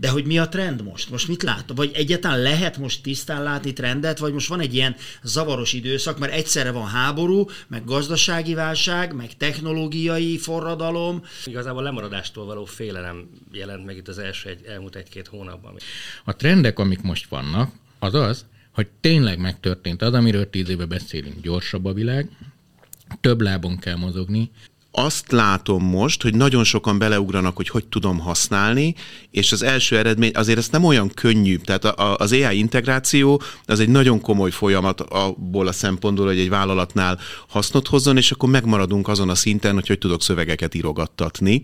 De hogy mi a trend most? Most mit lát? Vagy egyáltalán lehet most tisztán látni trendet, vagy most van egy ilyen zavaros időszak, mert egyszerre van háború, meg gazdasági válság, meg technológiai forradalom. Igazából lemaradástól való félelem jelent meg itt az első egy, elmúlt egy-két hónapban. A trendek, amik most vannak, az az, hogy tényleg megtörtént az, amiről tíz éve beszélünk. Gyorsabb a világ, több lábon kell mozogni, azt látom most, hogy nagyon sokan beleugranak, hogy hogy tudom használni, és az első eredmény azért ezt nem olyan könnyű. Tehát a, a, az AI integráció az egy nagyon komoly folyamat abból a szempontból, hogy egy vállalatnál hasznot hozzon, és akkor megmaradunk azon a szinten, hogy hogy tudok szövegeket írogattatni.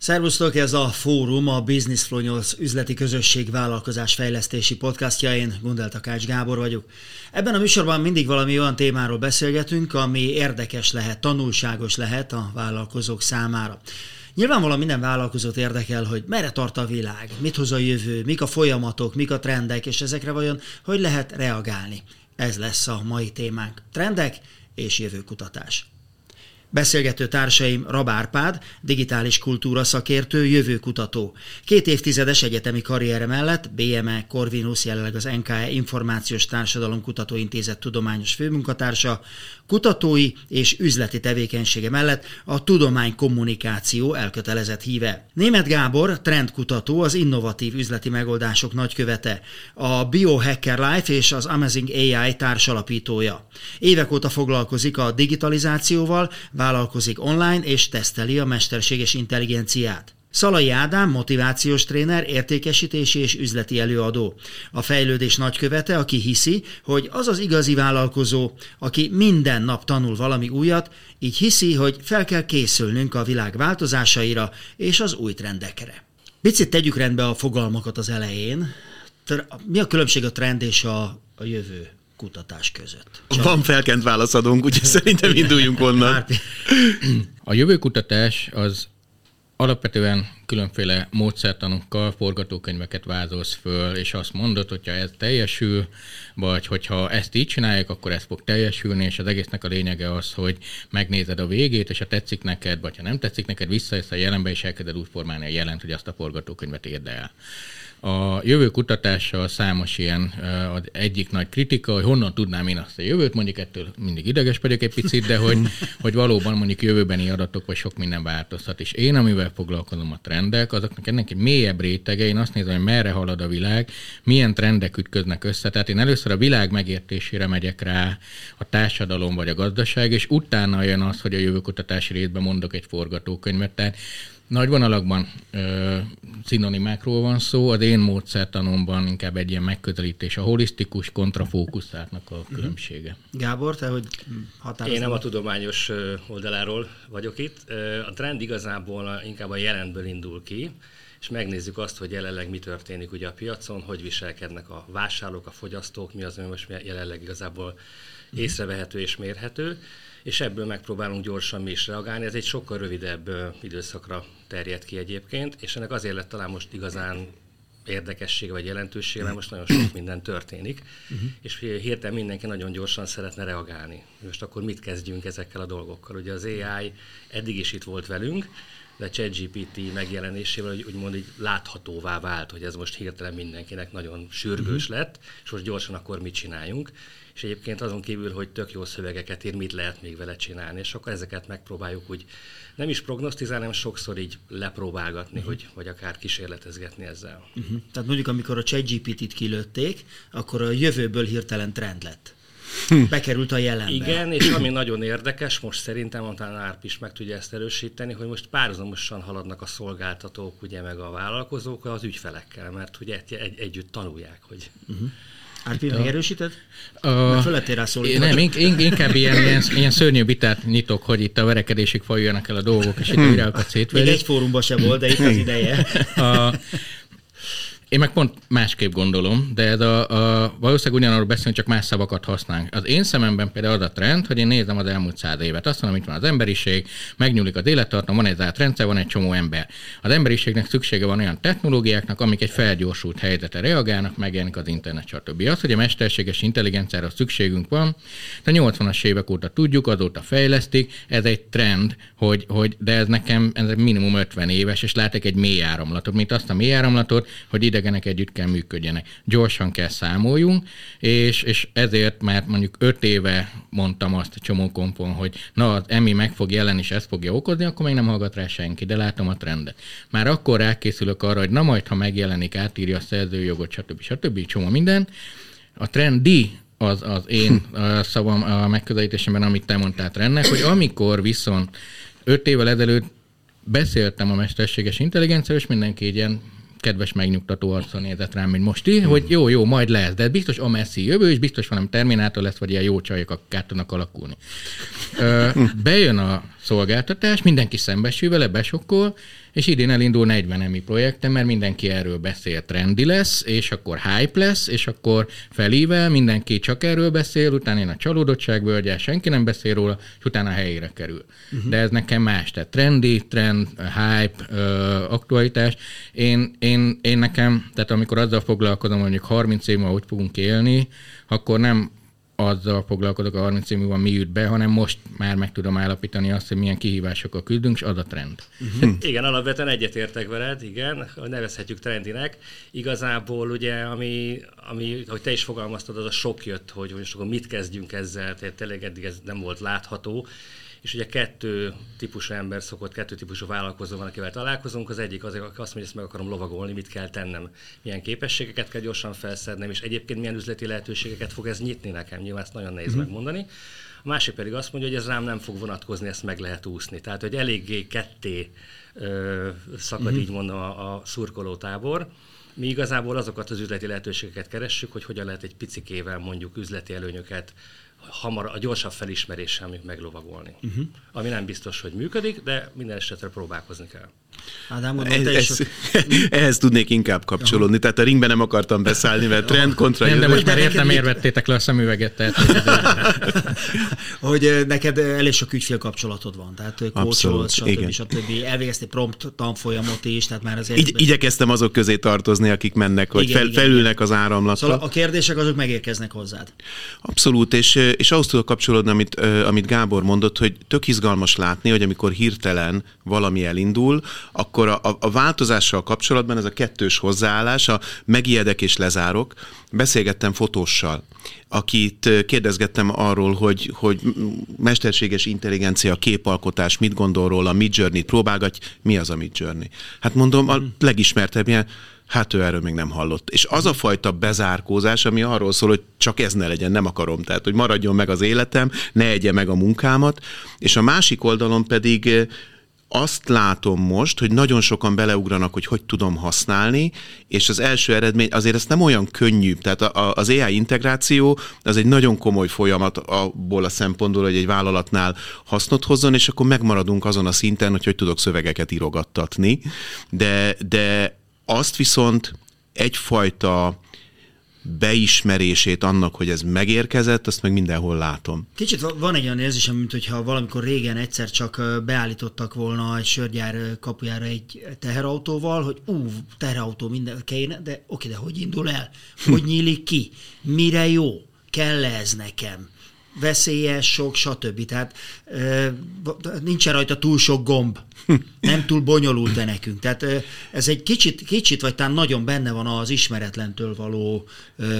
Szervusztok, ez a fórum, a Business Flow 8 üzleti közösség vállalkozás fejlesztési podcastja. Én Gundel Takács Gábor vagyok. Ebben a műsorban mindig valami olyan témáról beszélgetünk, ami érdekes lehet, tanulságos lehet a vállalkozók számára. Nyilvánvalóan minden vállalkozót érdekel, hogy merre tart a világ, mit hoz a jövő, mik a folyamatok, mik a trendek, és ezekre vajon hogy lehet reagálni. Ez lesz a mai témánk. Trendek és jövőkutatás. Beszélgető társaim Rabárpád, digitális kultúra szakértő, jövőkutató. Két évtizedes egyetemi karriere mellett BME Corvinus, jelenleg az NKE Információs Társadalom Kutatóintézet tudományos főmunkatársa, kutatói és üzleti tevékenysége mellett a tudomány kommunikáció elkötelezett híve. Német Gábor, trendkutató, az innovatív üzleti megoldások nagykövete, a Biohacker Life és az Amazing AI társalapítója. Évek óta foglalkozik a digitalizációval, vállalkozik online és teszteli a mesterséges intelligenciát. Szalai Ádám motivációs tréner, értékesítési és üzleti előadó. A fejlődés nagykövete, aki hiszi, hogy az az igazi vállalkozó, aki minden nap tanul valami újat, így hiszi, hogy fel kell készülnünk a világ változásaira és az új trendekre. Picit tegyük rendbe a fogalmakat az elején. Mi a különbség a trend és a, a jövő? Kutatás között. Csak... Van felkent válaszadónk, úgyhogy szerintem induljunk onnan. A jövőkutatás az alapvetően különféle módszertanokkal forgatókönyveket vázolsz föl, és azt mondod, hogyha ez teljesül, vagy hogyha ezt így csinálják, akkor ez fog teljesülni, és az egésznek a lényege az, hogy megnézed a végét, és ha tetszik neked, vagy ha nem tetszik neked, visszajössz a jelenbe, és elkezded úgy formálni a jelent, hogy azt a forgatókönyvet érd el. A jövő kutatása számos ilyen az egyik nagy kritika, hogy honnan tudnám én azt a jövőt, mondjuk ettől mindig idegeskedek egy picit, de hogy, hogy valóban mondjuk jövőbeni adatok, vagy sok minden változhat. És én, amivel foglalkozom a trendek, azoknak ennek egy mélyebb rétege, én azt nézem, hogy merre halad a világ, milyen trendek ütköznek össze. Tehát én először a világ megértésére megyek rá, a társadalom vagy a gazdaság, és utána jön az, hogy a jövőkutatási részben mondok egy forgatókönyvet. Tehát nagy vonalakban ö, szinonimákról van szó, az én módszertanomban inkább egy ilyen megközelítés, a holisztikus kontrafókuszáltnak a mhm. különbsége. Gábor, te hogy határozod? Én nem a tudományos oldaláról vagyok itt. A trend igazából inkább a jelentből indul ki, és megnézzük azt, hogy jelenleg mi történik ugye a piacon, hogy viselkednek a vásárlók, a fogyasztók, mi az, ami most jelenleg igazából mhm. észrevehető és mérhető és ebből megpróbálunk gyorsan mi is reagálni. Ez egy sokkal rövidebb időszakra terjed ki egyébként, és ennek azért lett talán most igazán érdekessége vagy jelentősége, mert most nagyon sok minden történik, uh-huh. és hirtelen mindenki nagyon gyorsan szeretne reagálni. Most akkor mit kezdjünk ezekkel a dolgokkal? Ugye az AI eddig is itt volt velünk, de ChatGPT megjelenésével hogy úgymond így láthatóvá vált, hogy ez most hirtelen mindenkinek nagyon sürgős uh-huh. lett, és most gyorsan akkor mit csináljunk és egyébként azon kívül, hogy tök jó szövegeket ír, mit lehet még vele csinálni, és akkor ezeket megpróbáljuk úgy nem is prognosztizálni, hanem sokszor így lepróbálgatni, uh-huh. hogy, vagy akár kísérletezgetni ezzel. Uh-huh. Tehát mondjuk, amikor a ChatGPT-t kilőtték, akkor a jövőből hirtelen trend lett. Hm. Bekerült a jelenbe. Igen, és ami nagyon érdekes, most szerintem talán Árp is meg tudja ezt erősíteni, hogy most párhuzamosan haladnak a szolgáltatók, ugye, meg a vállalkozók az ügyfelekkel, mert ugye egy, egy, együtt tanulják, hogy uh-huh. Árpi, megerősíted? Uh, Fölöttél rá Nem, inkább ilyen, ilyen, ilyen szörnyű vitát nyitok, hogy itt a verekedésig folyjanak el a dolgok, és itt a virágokat. Még egy fórumban se volt, de itt az ideje. A, Én meg pont másképp gondolom, de ez a, a valószínűleg ugyanarról beszélünk, csak más szavakat használunk. Az én szememben például az a trend, hogy én nézem az elmúlt száz évet. Azt mondom, itt van az emberiség, megnyúlik az élettartam, van egy zárt rendszer, van egy csomó ember. Az emberiségnek szüksége van olyan technológiáknak, amik egy felgyorsult helyzetre reagálnak, megjelenik az internet, stb. Az, hogy a mesterséges intelligenciára szükségünk van, de 80-as évek óta tudjuk, azóta fejlesztik, ez egy trend, hogy, hogy de ez nekem ez minimum 50 éves, és látok egy mély áramlatot, mint azt a mély áramlatot, hogy idegenek együtt kell működjenek. Gyorsan kell számoljunk, és, és ezért már mondjuk 5 éve mondtam azt a csomó kompon, hogy na, az EMI meg fog jelenni, és ezt fogja okozni, akkor még nem hallgat rá senki, de látom a trendet. Már akkor rákészülök arra, hogy na majd, ha megjelenik, átírja a szerzőjogot, stb. stb. csomó minden. A trendi az, az én a szavam a megközelítésemben, amit te mondtál rennek, hogy amikor viszont öt évvel ezelőtt beszéltem a mesterséges intelligenciáról, és mindenki ilyen kedves megnyugtató arccal nézett rám, mint most hogy jó, jó, majd lesz, de biztos a messzi jövő, és biztos valami terminátor lesz, vagy ilyen jó csajok, akik át tudnak alakulni. Bejön a szolgáltatás, mindenki szembesül vele, besokkol, és idén elindul 40 emi projektem, mert mindenki erről beszél, trendi lesz, és akkor hype lesz, és akkor felível, mindenki csak erről beszél, utána én a csalódottság völgye, senki nem beszél róla, és utána a helyére kerül. Uh-huh. De ez nekem más, tehát trendi, trend, hype, ö, aktualitás. Én, én, én nekem, tehát amikor azzal foglalkozom, hogy mondjuk 30 év múlva hogy fogunk élni, akkor nem azzal foglalkozok a 30 év múlva mi jut be, hanem most már meg tudom állapítani azt, hogy milyen kihívásokkal küzdünk, és az a trend. Uh-huh. Igen, alapvetően egyetértek veled, igen, nevezhetjük trendinek. Igazából ugye, ami, ami, hogy te is fogalmaztad, az a sok jött, hogy most akkor mit kezdjünk ezzel, tehát tényleg eddig ez nem volt látható, és ugye kettő típusú ember szokott, kettő típusú vállalkozó van, akivel találkozunk. Az egyik az, aki azt mondja, hogy ezt meg akarom lovagolni, mit kell tennem, milyen képességeket kell gyorsan felszednem, és egyébként milyen üzleti lehetőségeket fog ez nyitni nekem. Nyilván ezt nagyon nehéz mm-hmm. megmondani. A másik pedig azt mondja, hogy ez rám nem fog vonatkozni, ezt meg lehet úszni. Tehát, hogy eléggé ketté ö, szakad, mm-hmm. így mondom, a, a szurkolótábor. Mi igazából azokat az üzleti lehetőségeket keressük, hogy hogyan lehet egy picikével mondjuk üzleti előnyöket hamar, a gyorsabb felismeréssel még meglovagolni. Uh-huh. Ami nem biztos, hogy működik, de minden esetre próbálkozni kell. Ádám, mondom, te ez, is ehhez tudnék inkább kapcsolódni. Tehát a ringben nem akartam beszállni, mert trend kontra Nem, de most már értem, miért vettétek le a szemüveget. Tehát, hogy neked elég sok ügyfél kapcsolatod van, tehát kócsolsz, stb. Igen. stb. Elvégeztél prompt tanfolyamot is, tehát már azért... Igy, igyekeztem azok közé tartozni, akik mennek, vagy igen, fel, igen, felülnek igen. az áramlatra. Szóval a kérdések azok megérkeznek hozzád. Abszolút, és, és ahhoz tudok kapcsolódni, amit, amit Gábor mondott, hogy tök izgalmas látni, hogy amikor hirtelen valami elindul, akkor a, a változással kapcsolatban ez a kettős hozzáállás, a megijedek és lezárok. Beszélgettem fotóssal, akit kérdezgettem arról, hogy, hogy mesterséges intelligencia, képalkotás, mit gondol róla, Mid Journey-t próbálgatj, mi az a Mid Journey? Hát mondom, a legismertebb ilyen, hát ő erről még nem hallott. És az a fajta bezárkózás, ami arról szól, hogy csak ez ne legyen, nem akarom, tehát hogy maradjon meg az életem, ne egye meg a munkámat, és a másik oldalon pedig azt látom most, hogy nagyon sokan beleugranak, hogy hogy tudom használni, és az első eredmény azért ez nem olyan könnyű. Tehát a, az AI integráció az egy nagyon komoly folyamat abból a szempontból, hogy egy vállalatnál hasznot hozzon, és akkor megmaradunk azon a szinten, hogy hogy tudok szövegeket írogattatni. De, de azt viszont egyfajta beismerését annak, hogy ez megérkezett, azt meg mindenhol látom. Kicsit van egy olyan érzésem, mint hogyha valamikor régen egyszer csak beállítottak volna egy sörgyár kapujára egy teherautóval, hogy ú, teherautó minden kéne, de oké, de hogy indul el? Hogy nyílik ki? Mire jó? Kell ez nekem? Veszélyes, sok, stb. Tehát nincsen rajta túl sok gomb nem túl bonyolult de nekünk. Tehát ez egy kicsit, kicsit vagy talán nagyon benne van az ismeretlentől való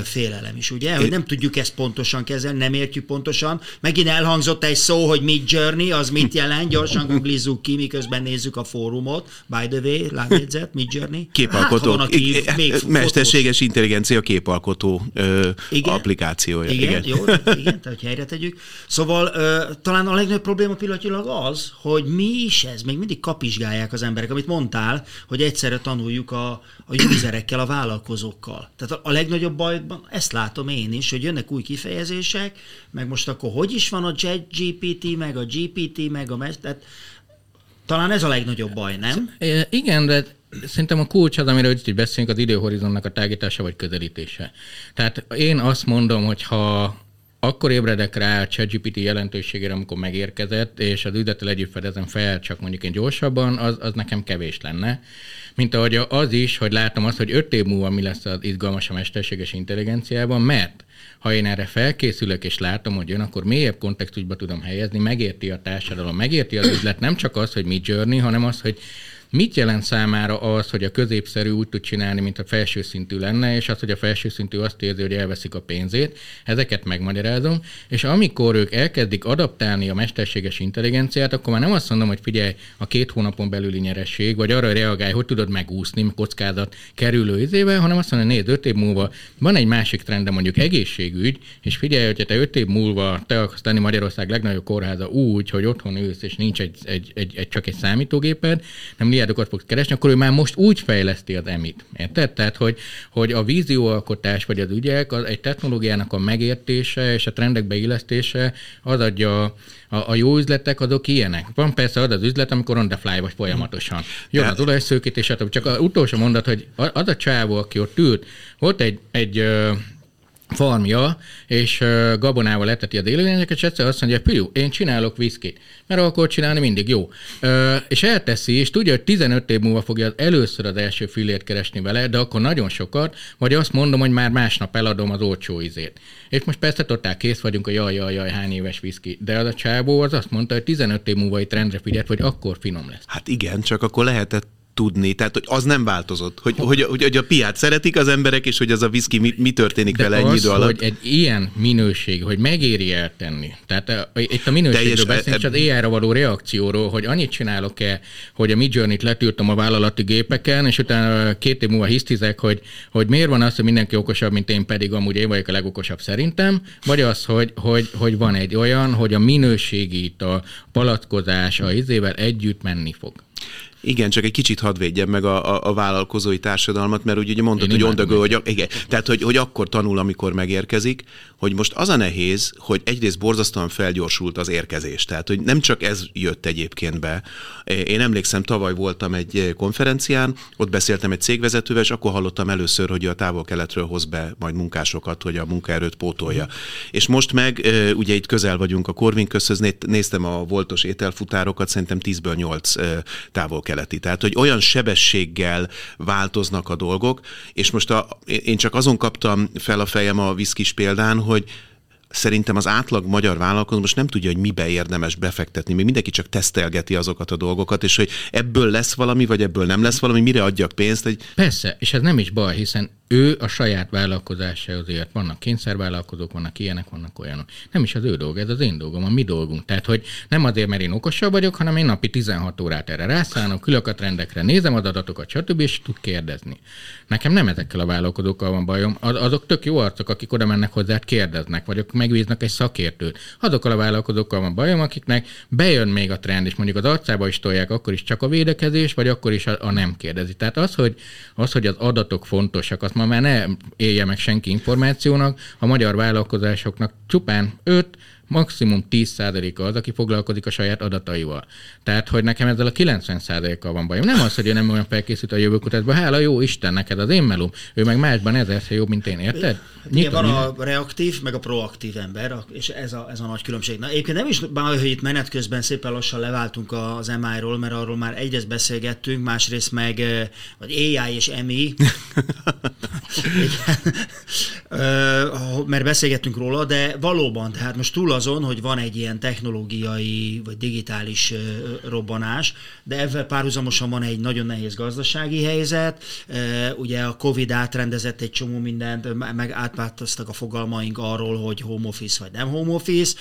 félelem is, ugye? Hogy nem tudjuk ezt pontosan kezelni, nem értjük pontosan. Megint elhangzott egy szó, hogy Mid Journey, az mit jelent, gyorsan googlizzuk ki, miközben nézzük a fórumot. By the way, lábjegyzet, Mid Journey. Képalkotó. Hát, aki még Mesterséges fotós. intelligencia képalkotó ö, igen? applikációja. Igen, igen. jó, igen, tehát helyre tegyük. Szóval ö, talán a legnagyobb probléma pillanatilag az, hogy mi is ez, még mindig kapizsgálják az emberek, amit mondtál, hogy egyszerre tanuljuk a, a userekkel, a vállalkozókkal. Tehát a legnagyobb bajban ezt látom én is, hogy jönnek új kifejezések, meg most akkor hogy is van a GPT, meg a GPT, meg a... Tehát talán ez a legnagyobb baj, nem? Igen, de szerintem a kulcs az, amiről itt beszélünk, az időhorizontnak a tágítása vagy közelítése. Tehát én azt mondom, hogy ha akkor ébredek rá a ChatGPT jelentőségére, amikor megérkezett, és az üzlettel együtt fedezem fel, csak mondjuk én gyorsabban, az, az nekem kevés lenne. Mint ahogy az is, hogy látom azt, hogy öt év múlva mi lesz az izgalmas a mesterséges intelligenciában, mert ha én erre felkészülök és látom, hogy jön, akkor mélyebb kontextusba tudom helyezni, megérti a társadalom, megérti az üzlet nem csak az, hogy mi journey, hanem az, hogy Mit jelent számára az, hogy a középszerű úgy tud csinálni, mint a felső szintű lenne, és az, hogy a felső szintű azt érzi, hogy elveszik a pénzét? Ezeket megmagyarázom, és amikor ők elkezdik adaptálni a mesterséges intelligenciát, akkor már nem azt mondom, hogy figyelj, a két hónapon belüli nyeresség, vagy arra reagálj, hogy tudod megúszni kockázat kerülő izével, hanem azt mondom, hogy nézd, öt év múlva van egy másik trend, mondjuk egészségügy, és figyelj, hogy te öt év múlva te akarsz tenni Magyarország legnagyobb kórháza úgy, hogy otthon ülsz, és nincs egy, egy, egy, egy csak egy számítógéped, nem milliárdokat fogsz keresni, akkor ő már most úgy fejleszti az emit. Érted? Tehát, hogy, hogy a vízióalkotás vagy az ügyek, az egy technológiának a megértése és a trendek beillesztése az adja a, a jó üzletek azok ilyenek. Van persze az az üzlet, amikor on the fly vagy folyamatosan. Jön az olajszőkítés, csak az utolsó mondat, hogy az a csávó, aki ott ült, volt egy, egy farmja, és gabonával eteti a élőlényeket, és egyszer azt mondja, Piu, én csinálok viszkit, mert akkor csinálni mindig jó. És elteszi, és tudja, hogy 15 év múlva fogja először az első fillért keresni vele, de akkor nagyon sokat, vagy azt mondom, hogy már másnap eladom az olcsó izét. És most persze totál kész vagyunk, a jaj, jaj, jaj, hány éves viszki. De az a csábó az azt mondta, hogy 15 év múlva itt rendre figyelt, vagy akkor finom lesz. Hát igen, csak akkor lehetett tudni, tehát hogy az nem változott, hogy, hogy, hogy, hogy a piát szeretik az emberek, és hogy az a viszki mi, mi történik De vele az, ennyi idő alatt. hogy egy ilyen minőség, hogy megéri eltenni. Tehát a, itt a minőségről beszélünk, és az AI-ra való reakcióról, hogy annyit csinálok-e, hogy a Midjourney-t letűrtem a vállalati gépeken, és utána két év múlva hisztizek, hogy, hogy miért van az, hogy mindenki okosabb, mint én, pedig amúgy én vagyok a legokosabb szerintem, vagy az, hogy, hogy, hogy van egy olyan, hogy a minőségít, a palackozás, a izével együtt menni fog. Igen, csak egy kicsit hadd védjem meg a, a, a vállalkozói társadalmat, mert ugye mondtad, hogy on the go, hogy, igen, tehát, hogy, hogy akkor tanul, amikor megérkezik, hogy most az a nehéz, hogy egyrészt borzasztóan felgyorsult az érkezés. Tehát, hogy nem csak ez jött egyébként be. Én emlékszem, tavaly voltam egy konferencián, ott beszéltem egy cégvezetővel, és akkor hallottam először, hogy a távol-keletről hoz be majd munkásokat, hogy a munkaerőt pótolja. Mm. És most meg, ugye itt közel vagyunk a Corvin közhöz, néztem a voltos ételfutárokat, szerintem 10-ből 8 távol keleti. Tehát, hogy olyan sebességgel változnak a dolgok, és most a, én csak azon kaptam fel a fejem a viszkis példán, hogy szerintem az átlag magyar vállalkozó most nem tudja, hogy mibe érdemes befektetni. Még mindenki csak tesztelgeti azokat a dolgokat, és hogy ebből lesz valami, vagy ebből nem lesz valami, mire adjak pénzt. Hogy... Persze, és ez nem is baj, hiszen ő a saját vállalkozásához ért. Vannak kényszervállalkozók, vannak ilyenek, vannak olyanok. Nem is az ő dolga, ez az én dolgom, a mi dolgunk. Tehát, hogy nem azért, mert én okosabb vagyok, hanem én napi 16 órát erre rászállok, ülök a trendekre, nézem az adatokat, stb. és tud kérdezni. Nekem nem ezekkel a vállalkozókkal van bajom. azok tök jó arcok, akik oda mennek hozzá, kérdeznek, vagy megbíznak egy szakértőt. Azokkal a vállalkozókkal van bajom, akiknek bejön még a trend, és mondjuk az arcába is tolják, akkor is csak a védekezés, vagy akkor is a, a nem kérdezi. Tehát az, hogy, az, hogy az adatok fontosak, azt ma már ne élje meg senki információnak, a magyar vállalkozásoknak csupán 5 maximum 10%-a az, aki foglalkozik a saját adataival. Tehát, hogy nekem ezzel a 90%-kal van bajom. Nem az, hogy ő nem olyan felkészült a jövőkutatásban, hála jó Isten, neked az én melóm. Ő meg másban ezerszer jobb, mint én, érted? Igen, van a reaktív, meg a proaktív ember, és ez a, ez a nagy különbség. Na, egyébként nem is baj, hogy itt menet közben szépen lassan leváltunk az MI-ról, mert arról már egyrészt beszélgettünk, másrészt meg, vagy AI és MI, mert beszélgettünk róla, de valóban, tehát most túl azon, hogy van egy ilyen technológiai vagy digitális robbanás, de ezzel párhuzamosan van egy nagyon nehéz gazdasági helyzet. Ugye a Covid átrendezett egy csomó mindent, meg átváltoztak a fogalmaink arról, hogy home office vagy nem home office,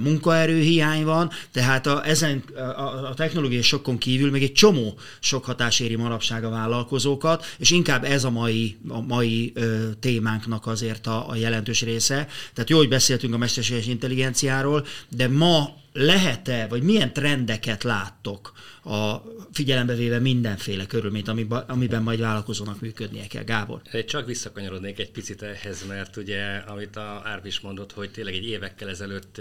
munkaerőhiány van, tehát a, ezen a, a technológiai sokkon kívül még egy csomó sok hatás éri manapság a vállalkozókat, és inkább ez a mai, a mai ö, témánknak azért a, a jelentős része. Tehát jó, hogy beszéltünk a mesterséges intelligencia tendenciáról, de ma lehet-e, vagy milyen trendeket láttok a figyelembe véve mindenféle körülményt, amiben, amiben majd vállalkozónak működnie kell. Gábor? Én csak visszakanyarodnék egy picit ehhez, mert ugye, amit a Árv is mondott, hogy tényleg egy évekkel ezelőtt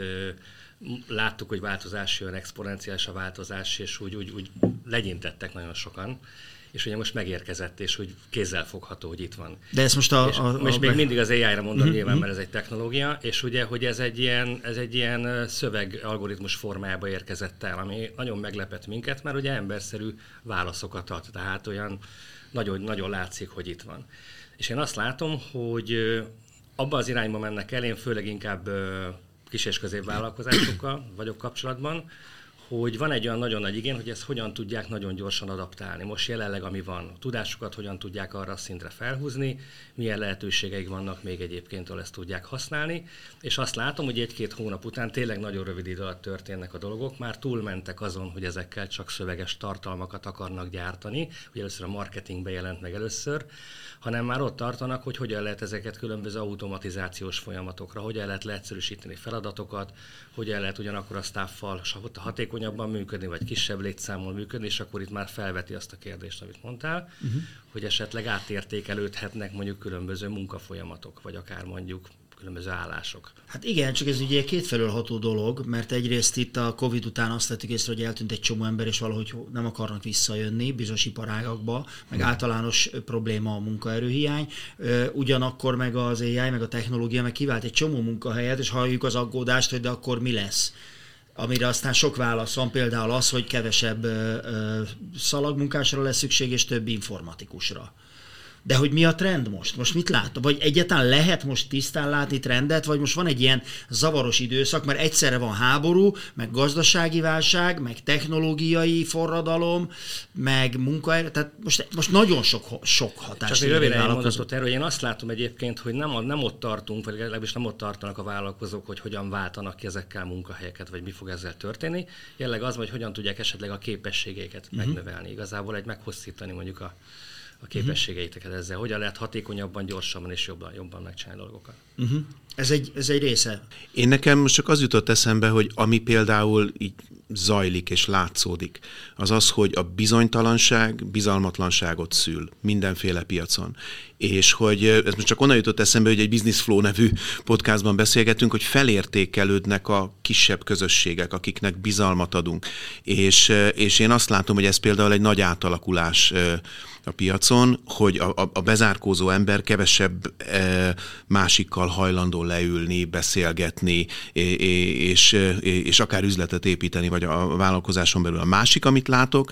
láttuk, hogy változás jön, exponenciális a változás, és úgy, úgy, úgy legyintettek nagyon sokan és ugye most megérkezett, és hogy kézzel fogható, hogy itt van. De ezt most a... És, a, a, és a még mindig az AI-ra mondom uh-huh. nyilván, mert ez egy technológia, és ugye, hogy ez egy ilyen, ez egy ilyen szöveg algoritmus formájába érkezett el, ami nagyon meglepett minket, mert ugye emberszerű válaszokat ad, tehát olyan nagyon, nagyon látszik, hogy itt van. És én azt látom, hogy abban az irányba mennek el, én főleg inkább kis- és középvállalkozásokkal vagyok kapcsolatban, hogy van egy olyan nagyon nagy igény, hogy ezt hogyan tudják nagyon gyorsan adaptálni. Most jelenleg, ami van, a tudásukat hogyan tudják arra a szintre felhúzni, milyen lehetőségeik vannak még egyébként, ahol ezt tudják használni, és azt látom, hogy egy-két hónap után tényleg nagyon rövid idő alatt történnek a dolgok, már túlmentek azon, hogy ezekkel csak szöveges tartalmakat akarnak gyártani, hogy először a marketingbe jelent meg először, hanem már ott tartanak, hogy hogyan lehet ezeket különböző automatizációs folyamatokra, hogyan lehet leegyszerűsíteni feladatokat, hogyan lehet ugyanakkor a staffal hatékonyabban működni, vagy kisebb létszámmal működni, és akkor itt már felveti azt a kérdést, amit mondtál, uh-huh. hogy esetleg átértékelődhetnek mondjuk különböző munkafolyamatok, vagy akár mondjuk különböző állások. Hát igen, csak ez ugye kétfelől ható dolog, mert egyrészt itt a Covid után azt vettük észre, hogy eltűnt egy csomó ember, és valahogy nem akarnak visszajönni bizonyos iparágakba, meg általános probléma a munkaerőhiány. Ugyanakkor meg az AI, meg a technológia meg kivált egy csomó munkahelyet, és halljuk az aggódást, hogy de akkor mi lesz amire aztán sok válasz van, például az, hogy kevesebb szalagmunkásra lesz szükség, és több informatikusra. De hogy mi a trend most? Most mit lát? Vagy egyáltalán lehet most tisztán látni trendet, vagy most van egy ilyen zavaros időszak, mert egyszerre van háború, meg gazdasági válság, meg technológiai forradalom, meg munkaerő, tehát most, most nagyon sok, sok hatás. Csak egy rövid elmondatot erről, én azt látom egyébként, hogy nem, nem ott tartunk, vagy legalábbis nem ott tartanak a vállalkozók, hogy hogyan váltanak ki ezekkel munkahelyeket, vagy mi fog ezzel történni. Jelleg az, hogy hogyan tudják esetleg a képességeiket uh-huh. megnövelni. Igazából egy meghosszítani mondjuk a a képességeiteket ezzel, hogyan lehet hatékonyabban, gyorsabban és jobban, jobban megcsinálni dolgokat. Uh-huh. Ez, egy, ez egy része. Én nekem most csak az jutott eszembe, hogy ami például így zajlik és látszódik, az az, hogy a bizonytalanság bizalmatlanságot szül mindenféle piacon. És hogy ez most csak onnan jutott eszembe, hogy egy Business Flow nevű podcastban beszélgetünk, hogy felértékelődnek a kisebb közösségek, akiknek bizalmat adunk. És, és én azt látom, hogy ez például egy nagy átalakulás a piacon, hogy a, a, a bezárkózó ember kevesebb e, másikkal hajlandó leülni, beszélgetni, és, és akár üzletet építeni, vagy a vállalkozáson belül. A másik, amit látok,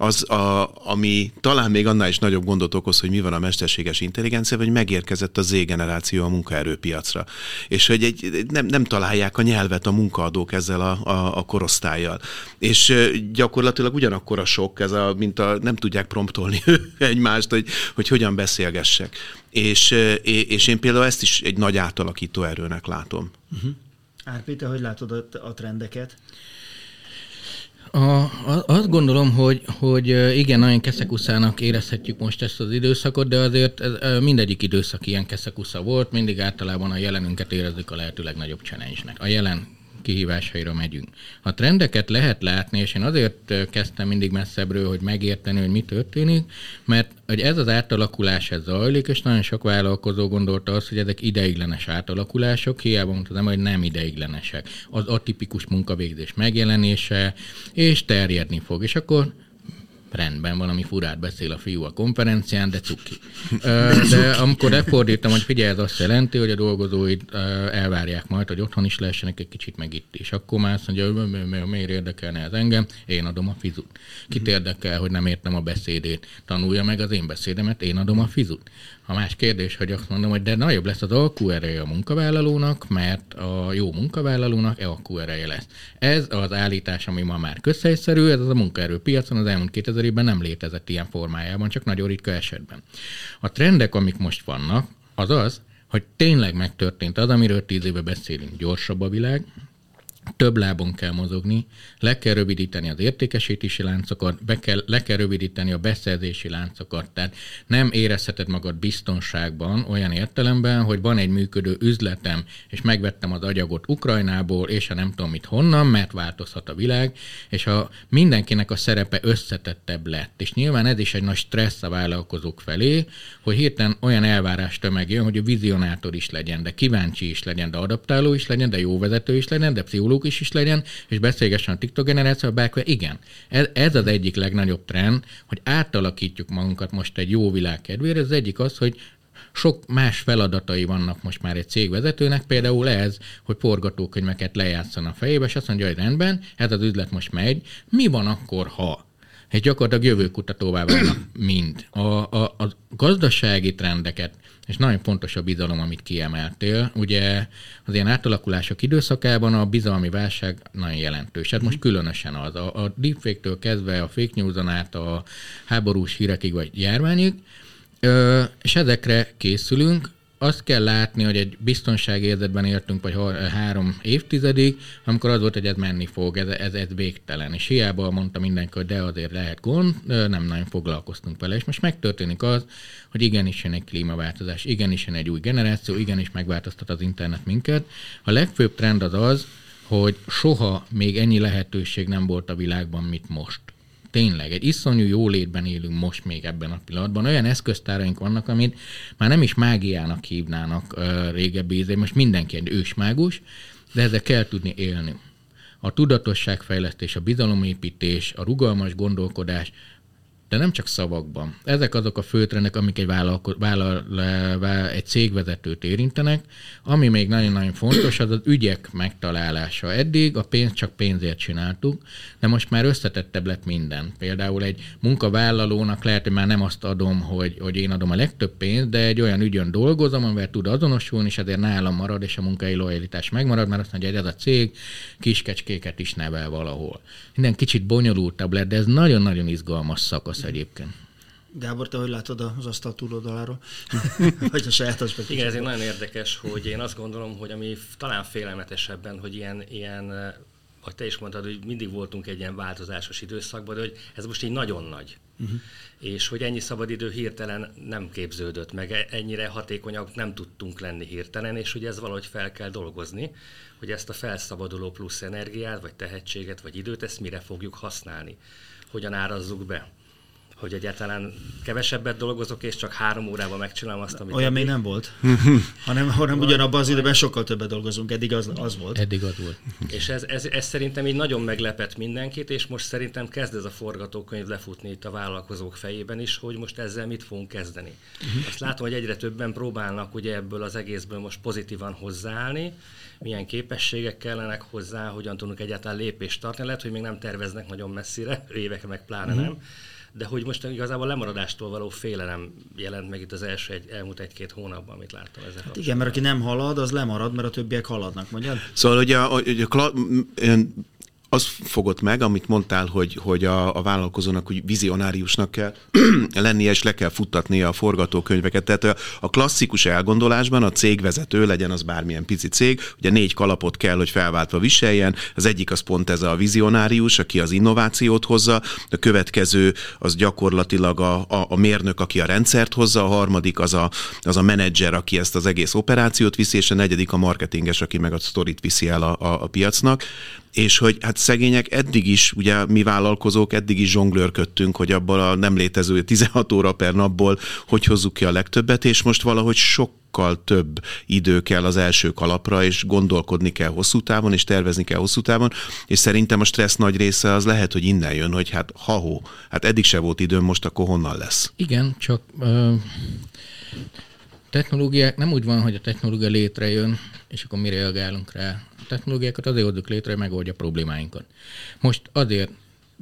az, a, ami talán még annál is nagyobb gondot okoz, hogy mi van a mesterséges intelligencia, hogy megérkezett a Z-generáció a munkaerőpiacra. És hogy egy, nem, nem találják a nyelvet a munkaadók ezzel a, a, a korosztályjal. És gyakorlatilag ugyanakkor a sok, ez a, mint a, nem tudják promptolni egymást, hogy, hogy hogyan beszélgessek. És, és én például ezt is egy nagy átalakító erőnek látom. Uh-huh. Árpi, te hogy látod a, a trendeket? A, azt gondolom, hogy, hogy igen, nagyon keszekuszának érezhetjük most ezt az időszakot, de azért ez, mindegyik időszak ilyen keszekusza volt, mindig általában a jelenünket érezzük a lehető legnagyobb challenge-nek. A jelen kihívásaira megyünk. A trendeket lehet látni, és én azért kezdtem mindig messzebbről, hogy megérteni, hogy mi történik, mert hogy ez az átalakulás ez zajlik, és nagyon sok vállalkozó gondolta azt, hogy ezek ideiglenes átalakulások, hiába mondta az hogy nem ideiglenesek. Az atipikus munkavégzés megjelenése, és terjedni fog. És akkor rendben, valami furát beszél a fiú a konferencián, de cuki. De amikor lefordítom, hogy figyelj, ez azt jelenti, hogy a dolgozóid elvárják majd, hogy otthon is lehessenek egy kicsit meg itt is. Akkor már azt mondja, hogy miért érdekelne ez engem, én adom a fizut. Kit érdekel, hogy nem értem a beszédét, tanulja meg az én beszédemet, én adom a fizut. A más kérdés, hogy azt mondom, hogy de nagyobb lesz az alkuereje a munkavállalónak, mert a jó munkavállalónak e alkuereje lesz. Ez az állítás, ami ma már közhelyszerű, ez az a munkaerőpiacon az elmúlt 2000 évben nem létezett ilyen formájában, csak nagyon ritka esetben. A trendek, amik most vannak, az az, hogy tényleg megtörtént az, amiről tíz éve beszélünk. Gyorsabb a világ, több lábon kell mozogni, le kell rövidíteni az értékesítési láncokat, be kell, le kell rövidíteni a beszerzési láncokat. Tehát nem érezheted magad biztonságban olyan értelemben, hogy van egy működő üzletem, és megvettem az agyagot Ukrajnából, és a nem tudom mit honnan, mert változhat a világ, és a mindenkinek a szerepe összetettebb lett. És nyilván ez is egy nagy stressz a vállalkozók felé, hogy hirtelen olyan elvárás tömeg jön, hogy a vizionátor is legyen, de kíváncsi is legyen, de adaptáló is legyen, de jó vezető is legyen, de pszichológus fotók is is legyen, és beszélgessen a TikTok generáció, bárki, igen. Ez, ez az egyik legnagyobb trend, hogy átalakítjuk magunkat most egy jó világ kedvére. Ez egyik az, hogy sok más feladatai vannak most már egy cégvezetőnek, például ez, hogy forgatókönyveket lejátszan a fejébe, és azt mondja, hogy rendben, ez az üzlet most megy, mi van akkor, ha? Egy gyakorlatilag jövőkutatóvá válnak mind. A, a, a gazdasági trendeket, és nagyon fontos a bizalom, amit kiemeltél. Ugye az ilyen átalakulások időszakában a bizalmi válság nagyon jelentős. Hát most különösen az. A, a deepfake-től kezdve a fake news át a háborús hírekig vagy járványig, Ö, és ezekre készülünk, azt kell látni, hogy egy biztonságérzetben értünk, vagy három évtizedig, amikor az volt, hogy ez menni fog, ez, ez, ez végtelen. És hiába mondta mindenki, hogy de azért lehet gond, nem nagyon foglalkoztunk vele. És most megtörténik az, hogy igenis jön egy klímaváltozás, igenis jön egy új generáció, igenis megváltoztat az internet minket. A legfőbb trend az az, hogy soha még ennyi lehetőség nem volt a világban, mint most tényleg egy iszonyú jó létben élünk most még ebben a pillanatban. Olyan eszköztáraink vannak, amit már nem is mágiának hívnának uh, régebbi ízé, most mindenki egy ősmágus, de ezzel kell tudni élni. A tudatosságfejlesztés, a bizalomépítés, a rugalmas gondolkodás, de nem csak szavakban. Ezek azok a főtrendek, amik egy, vállalko- vállal, egy cégvezetőt érintenek. Ami még nagyon-nagyon fontos, az az ügyek megtalálása. Eddig a pénzt csak pénzért csináltuk, de most már összetettebb lett minden. Például egy munkavállalónak lehet, hogy már nem azt adom, hogy, hogy én adom a legtöbb pénzt, de egy olyan ügyön dolgozom, amivel tud azonosulni, és ezért nálam marad, és a munkai lojalitás megmarad, mert azt mondja, hogy ez a cég kiskecskéket is nevel valahol. Minden kicsit bonyolultabb lett, de ez nagyon-nagyon izgalmas szakasz lesz egyébként. Gábor, te hogy látod az asztal túloldaláról? Vagy a saját aspektus? Igen, ez egy nagyon érdekes, hogy én azt gondolom, hogy ami talán félelmetesebben, hogy ilyen, ilyen vagy te is mondtad, hogy mindig voltunk egy ilyen változásos időszakban, de hogy ez most így nagyon nagy. Uh-huh. És hogy ennyi szabadidő hirtelen nem képződött meg, e- ennyire hatékonyak nem tudtunk lenni hirtelen, és hogy ez valahogy fel kell dolgozni, hogy ezt a felszabaduló plusz energiát, vagy tehetséget, vagy időt, ezt mire fogjuk használni, hogyan árazzuk be hogy egyáltalán kevesebbet dolgozok, és csak három órában megcsinálom azt, amit... Olyan még nem volt, hanem, hanem ugyanabban az időben sokkal többet dolgozunk, eddig az, az volt. Eddig az volt. És ez, ez, ez szerintem így nagyon meglepett mindenkit, és most szerintem kezd ez a forgatókönyv lefutni itt a vállalkozók fejében is, hogy most ezzel mit fogunk kezdeni. Uh-huh. Azt látom, hogy egyre többen próbálnak ugye ebből az egészből most pozitívan hozzáállni, milyen képességek kellenek hozzá, hogyan tudunk egyáltalán lépést tartani. Lehet, hogy még nem terveznek nagyon messzire, évek meg pláne uh-huh. nem, de hogy most igazából lemaradástól való félelem jelent meg itt az első egy, elmúlt egy-két hónapban, amit láttam ezzel. Hát igen, mert aki nem halad, az lemarad, mert a többiek haladnak, mondjad? Szóval, hogy a, a, a, a az fogott meg, amit mondtál, hogy, hogy a, a vállalkozónak hogy vizionáriusnak kell lennie, és le kell futtatnia a forgatókönyveket. Tehát a, a klasszikus elgondolásban a cégvezető, legyen az bármilyen pici cég, ugye négy kalapot kell, hogy felváltva viseljen. Az egyik az pont ez a vizionárius, aki az innovációt hozza, a következő az gyakorlatilag a, a, a mérnök, aki a rendszert hozza, a harmadik az a, az a menedzser, aki ezt az egész operációt viszi, és a negyedik a marketinges, aki meg a sztorit viszi el a, a, a piacnak és hogy hát szegények eddig is, ugye mi vállalkozók eddig is zsonglőrködtünk, hogy abból a nem létező 16 óra per napból hogy hozzuk ki a legtöbbet, és most valahogy sokkal több idő kell az első kalapra, és gondolkodni kell hosszú távon, és tervezni kell hosszú távon, és szerintem a stressz nagy része az lehet, hogy innen jön, hogy hát ha hát eddig se volt időm, most akkor honnan lesz? Igen, csak uh, technológiák nem úgy van, hogy a technológia létrejön, és akkor mi reagálunk rá technológiákat azért hozzuk létre, hogy megoldja problémáinkat. Most azért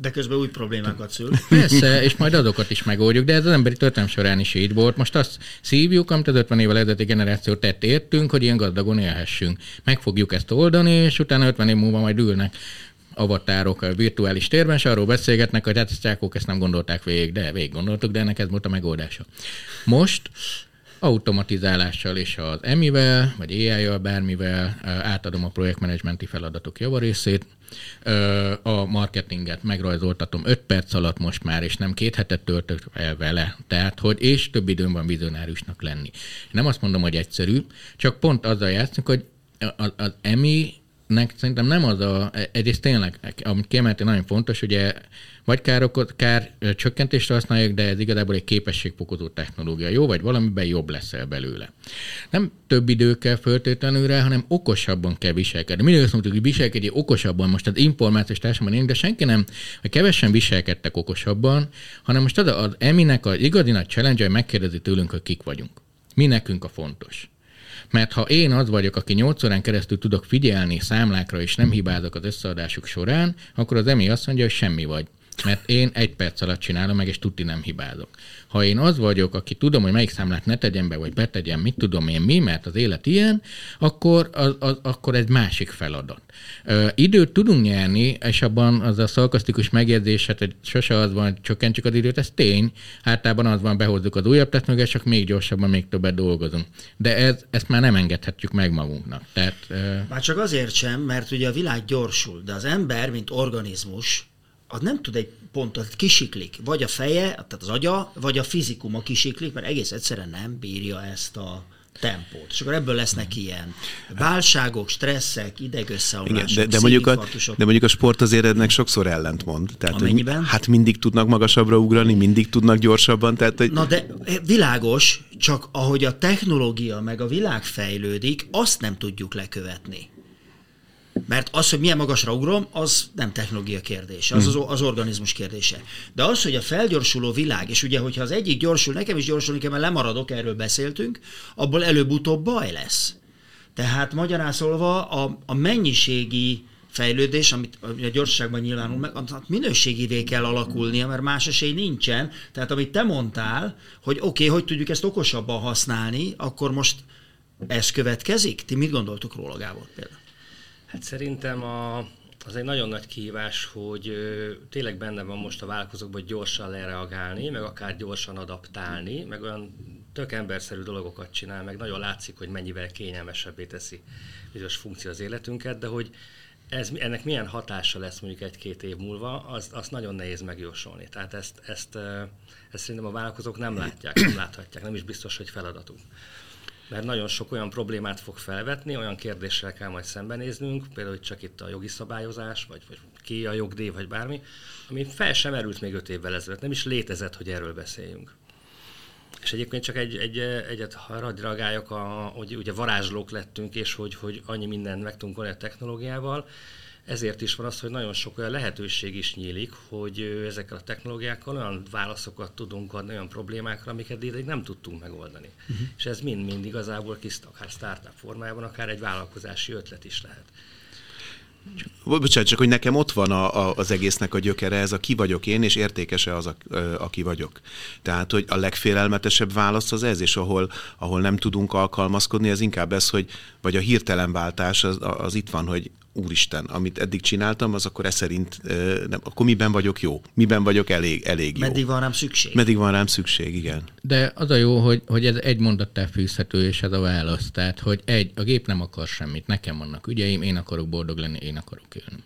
de közben új problémákat szül. Persze, és majd azokat is megoldjuk, de ez az emberi történelem során is így volt. Most azt szívjuk, amit az 50 évvel ezelőtti generáció tett értünk, hogy ilyen gazdagon élhessünk. Meg fogjuk ezt oldani, és utána 50 év múlva majd ülnek avatárok a virtuális térben, és arról beszélgetnek, hogy hát ezt ezt nem gondolták végig, de végig gondoltuk, de ennek ez volt a megoldása. Most automatizálással és az emivel, vagy AI-jal, bármivel átadom a projektmenedzsmenti feladatok javarészét, a marketinget megrajzoltatom 5 perc alatt most már, és nem két hetet töltök el vele. Tehát, hogy és több időm van vizionáriusnak lenni. Nem azt mondom, hogy egyszerű, csak pont azzal játszunk, hogy az, az EMI nek szerintem nem az a, egyrészt tényleg, amit kiemelti, nagyon fontos, ugye vagy károkot, kár csökkentésre használják, de ez igazából egy képességfokozó technológia. Jó, vagy valamiben jobb leszel belőle. Nem több idő kell föltétlenül rá, hanem okosabban kell viselkedni. Mindig azt mondtuk, hogy viselkedj okosabban, most az információs társadalomban de senki nem, hogy kevesen viselkedtek okosabban, hanem most az, az Eminek az igazi nagy challenge, hogy megkérdezi tőlünk, hogy kik vagyunk. Mi nekünk a fontos. Mert ha én az vagyok, aki 8 órán keresztül tudok figyelni számlákra, és nem hibázok az összeadásuk során, akkor az EMI azt mondja, hogy semmi vagy mert én egy perc alatt csinálom meg, és tuti nem hibázok. Ha én az vagyok, aki tudom, hogy melyik számlát ne tegyen be, vagy betegyem, mit tudom én mi, mert az élet ilyen, akkor, az, az, akkor egy másik feladat. Ö, időt tudunk nyerni, és abban az a szalkasztikus megjegyzés, hát, hogy sose az van, hogy csökkentsük az időt, ez tény. Általában az van, behozzuk az újabb technológiát, csak még gyorsabban, még többet dolgozunk. De ez, ezt már nem engedhetjük meg magunknak. Tehát, ö... Már csak azért sem, mert ugye a világ gyorsul, de az ember, mint organizmus, az nem tud egy pontot, kisiklik. Vagy a feje, tehát az agya, vagy a fizikuma kisiklik, mert egész egyszerűen nem bírja ezt a tempót. És akkor ebből lesznek ilyen válságok, stresszek, idegösszeomlások, de, de, mondjuk a, de mondjuk a sport azért ennek sokszor ellentmond. Tehát, Amennyiben? Hogy, hát mindig tudnak magasabbra ugrani, mindig tudnak gyorsabban. Tehát, hogy... Na de világos, csak ahogy a technológia meg a világ fejlődik, azt nem tudjuk lekövetni. Mert az, hogy milyen magasra ugrom, az nem technológia kérdése, az az, az organizmus kérdése. De az, hogy a felgyorsuló világ, és ugye, hogyha az egyik gyorsul, nekem is gyorsulni kell, mert lemaradok, erről beszéltünk, abból előbb-utóbb baj lesz. Tehát magyarán szólva a, a mennyiségi fejlődés, amit a gyorsaságban nyilvánul meg, annak minőségivé kell alakulnia, mert más esély nincsen. Tehát amit te mondtál, hogy oké, okay, hogy tudjuk ezt okosabban használni, akkor most ez következik? Ti mit gondoltok róla, Gábor például? Hát szerintem a, az egy nagyon nagy kihívás, hogy ö, tényleg benne van most a vállalkozókban, hogy gyorsan lereagálni, meg akár gyorsan adaptálni, meg olyan tök emberszerű dolgokat csinál, meg nagyon látszik, hogy mennyivel kényelmesebbé teszi bizonyos funkció az életünket, de hogy ez, ennek milyen hatása lesz mondjuk egy-két év múlva, azt, azt nagyon nehéz megjósolni. Tehát ezt, ezt, ezt szerintem a vállalkozók nem látják, nem láthatják, nem is biztos, hogy feladatuk mert nagyon sok olyan problémát fog felvetni, olyan kérdéssel kell majd szembenéznünk, például csak itt a jogi szabályozás, vagy, vagy ki a jogdíj, vagy bármi, ami fel sem merült még öt évvel ezelőtt, nem is létezett, hogy erről beszéljünk. És egyébként csak egy, egy, egyet hadd a, hogy ugye varázslók lettünk, és hogy, hogy annyi mindent meg tudunk a technológiával, ezért is van az, hogy nagyon sok olyan lehetőség is nyílik, hogy ezekkel a technológiákkal olyan válaszokat tudunk adni olyan problémákra, amiket eddig nem tudtunk megoldani. Uh-huh. És ez mind-mind igazából kis, akár startup formájában, akár egy vállalkozási ötlet is lehet. Bocsánat, csak hogy nekem ott van a, a, az egésznek a gyökere, ez a ki vagyok én, és értékese az, a, aki vagyok. Tehát, hogy a legfélelmetesebb válasz az ez, és ahol, ahol nem tudunk alkalmazkodni, ez inkább ez, hogy vagy a hirtelen váltás az, az itt van, hogy úristen, amit eddig csináltam, az akkor ez szerint, nem, akkor miben vagyok jó? Miben vagyok elég, elég jó? Meddig van rám szükség? Meddig van rám szükség, igen. De az a jó, hogy, hogy ez egy mondattal fűzhető, és ez a válasz. Tehát, hogy egy, a gép nem akar semmit, nekem vannak ügyeim, én akarok boldog lenni, én akarok élni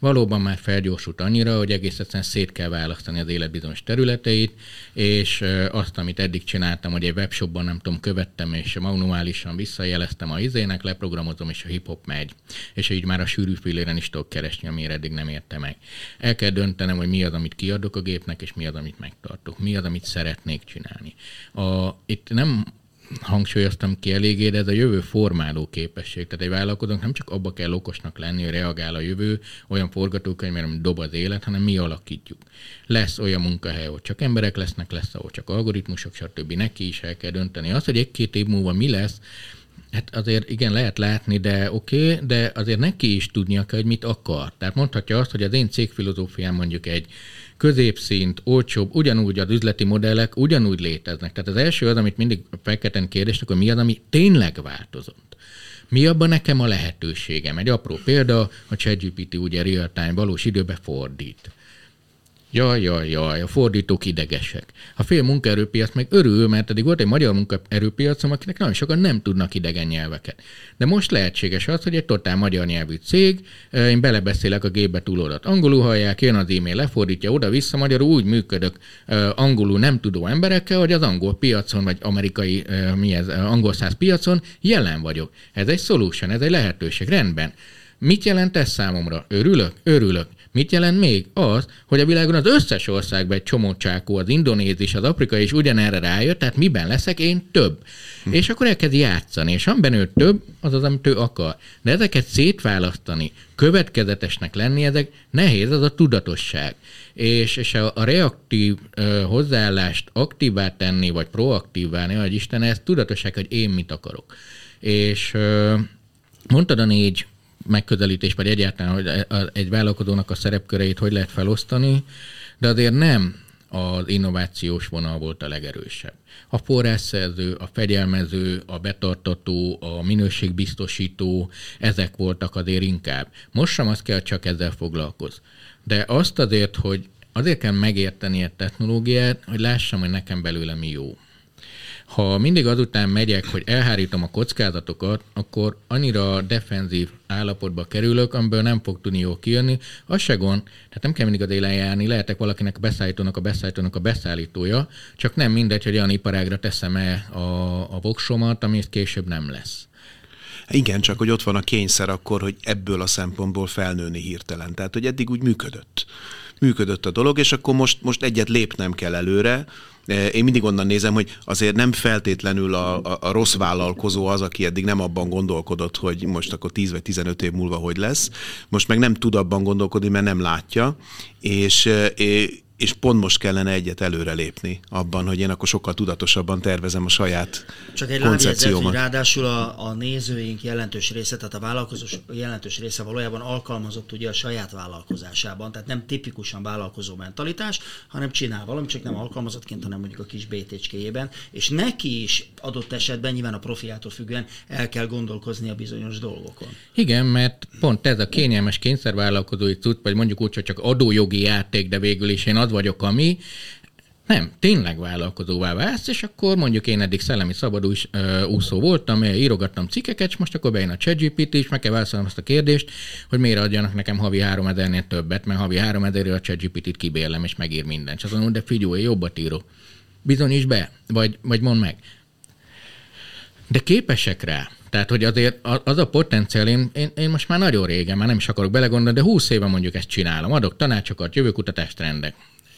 valóban már felgyorsult annyira, hogy egész egyszerűen szét kell választani az élet bizonyos területeit, és azt, amit eddig csináltam, hogy egy webshopban nem tudom, követtem, és manuálisan visszajeleztem a izének, leprogramozom, és a hip-hop megy. És így már a sűrű filéren is tudok keresni, amire eddig nem érte meg. El kell döntenem, hogy mi az, amit kiadok a gépnek, és mi az, amit megtartok. Mi az, amit szeretnék csinálni. A, itt nem hangsúlyoztam ki eléggé, de ez a jövő formáló képesség. Tehát egy vállalkozónak nem csak abba kell okosnak lenni, hogy reagál a jövő olyan forgatókönyv, amit dob az élet, hanem mi alakítjuk. Lesz olyan munkahely, ahol csak emberek lesznek, lesz, ahol csak algoritmusok, stb. Neki is el kell dönteni. Az, hogy egy-két év múlva mi lesz, Hát azért igen, lehet látni, de oké, okay, de azért neki is tudnia kell, hogy mit akar. Tehát mondhatja azt, hogy az én cégfilozófiám mondjuk egy középszint, olcsóbb, ugyanúgy az üzleti modellek ugyanúgy léteznek. Tehát az első az, amit mindig feketen kérdésnek, hogy mi az, ami tényleg változott. Mi abban nekem a lehetőségem? Egy apró példa, a ChatGPT ugye real-time valós időbe fordít. Jaj, jaj, jaj, a fordítók idegesek. A fél munkaerőpiac meg örül, mert eddig volt egy magyar munkaerőpiacom, akinek nagyon sokan nem tudnak idegen nyelveket. De most lehetséges az, hogy egy totál magyar nyelvű cég, én belebeszélek a gépbe túlódat. Angolul hallják, jön az e-mail, lefordítja oda-vissza, magyarul úgy működök angolul nem tudó emberekkel, hogy az angol piacon, vagy amerikai, mi ez, angol száz piacon jelen vagyok. Ez egy solution, ez egy lehetőség, rendben Mit jelent ez számomra? Örülök? Örülök. Mit jelent még? Az, hogy a világon az összes országban egy csomó csákó, az indonéz és az afrikai is ugyanerre rájött, tehát miben leszek én több. Hm. És akkor elkezd játszani, és amiben ő több, az az, amit ő akar. De ezeket szétválasztani, következetesnek lenni, ezek nehéz, az a tudatosság. És, és a, a reaktív ö, hozzáállást aktívá tenni, vagy proaktívá, ne hogy Isten, ez tudatosság, hogy én mit akarok. És ö, mondtad a négy megközelítés, vagy egyáltalán, hogy egy vállalkozónak a szerepköreit hogy lehet felosztani, de azért nem az innovációs vonal volt a legerősebb. A forrásszerző, a fegyelmező, a betartató, a minőségbiztosító, ezek voltak azért inkább. Most sem azt kell csak ezzel foglalkozni. De azt azért, hogy azért kell megérteni a technológiát, hogy lássam, hogy nekem belőle mi jó. Ha mindig azután megyek, hogy elhárítom a kockázatokat, akkor annyira defenzív állapotba kerülök, amiből nem fog tudni jól kijönni. Az se gond, tehát nem kell mindig az élen járni, lehetek valakinek a beszállítónak a beszállítónak a beszállítója, csak nem mindegy, hogy olyan iparágra teszem-e a, a voksomat, ami később nem lesz. Igen, csak hogy ott van a kényszer akkor, hogy ebből a szempontból felnőni hirtelen. Tehát, hogy eddig úgy működött. Működött a dolog, és akkor most, most egyet lépnem kell előre, én mindig onnan nézem, hogy azért nem feltétlenül a, a, a rossz vállalkozó az, aki eddig nem abban gondolkodott, hogy most akkor 10 vagy 15 év múlva hogy lesz. Most meg nem tud abban gondolkodni, mert nem látja, és és pont most kellene egyet előre lépni abban, hogy én akkor sokkal tudatosabban tervezem a saját Csak egy lábjegyzet, hogy ráadásul a, a nézőink jelentős része, tehát a vállalkozós jelentős része valójában alkalmazott ugye a saját vállalkozásában, tehát nem tipikusan vállalkozó mentalitás, hanem csinál valamit, csak nem alkalmazottként, hanem mondjuk a kis BTC-jében, és neki is adott esetben nyilván a profiától függően el kell gondolkozni a bizonyos dolgokon. Igen, mert pont ez a kényelmes kényszervállalkozói cucc, vagy mondjuk úgy, hogy csak adójogi játék, de végül is én az vagyok, ami, nem, tényleg vállalkozóvá válsz, és akkor mondjuk én eddig szellemi szabadús úszó voltam, írogattam cikkeket, és most akkor bejön a ChatGPT, és meg kell válaszolnom azt a kérdést, hogy miért adjanak nekem havi 3000-nél többet, mert havi 3000 a ChatGPT-t kibérlem, és megír mindent. És azt mondom, de figyelj, jobbat írok. Bizonyíts be, vagy, vagy mondd meg. De képesek rá. Tehát, hogy azért az a potenciál, én, én, én most már nagyon régen, már nem is akarok belegondolni, de 20 éve mondjuk ezt csinálom. Adok tanácsokat, jövőkutatás trendek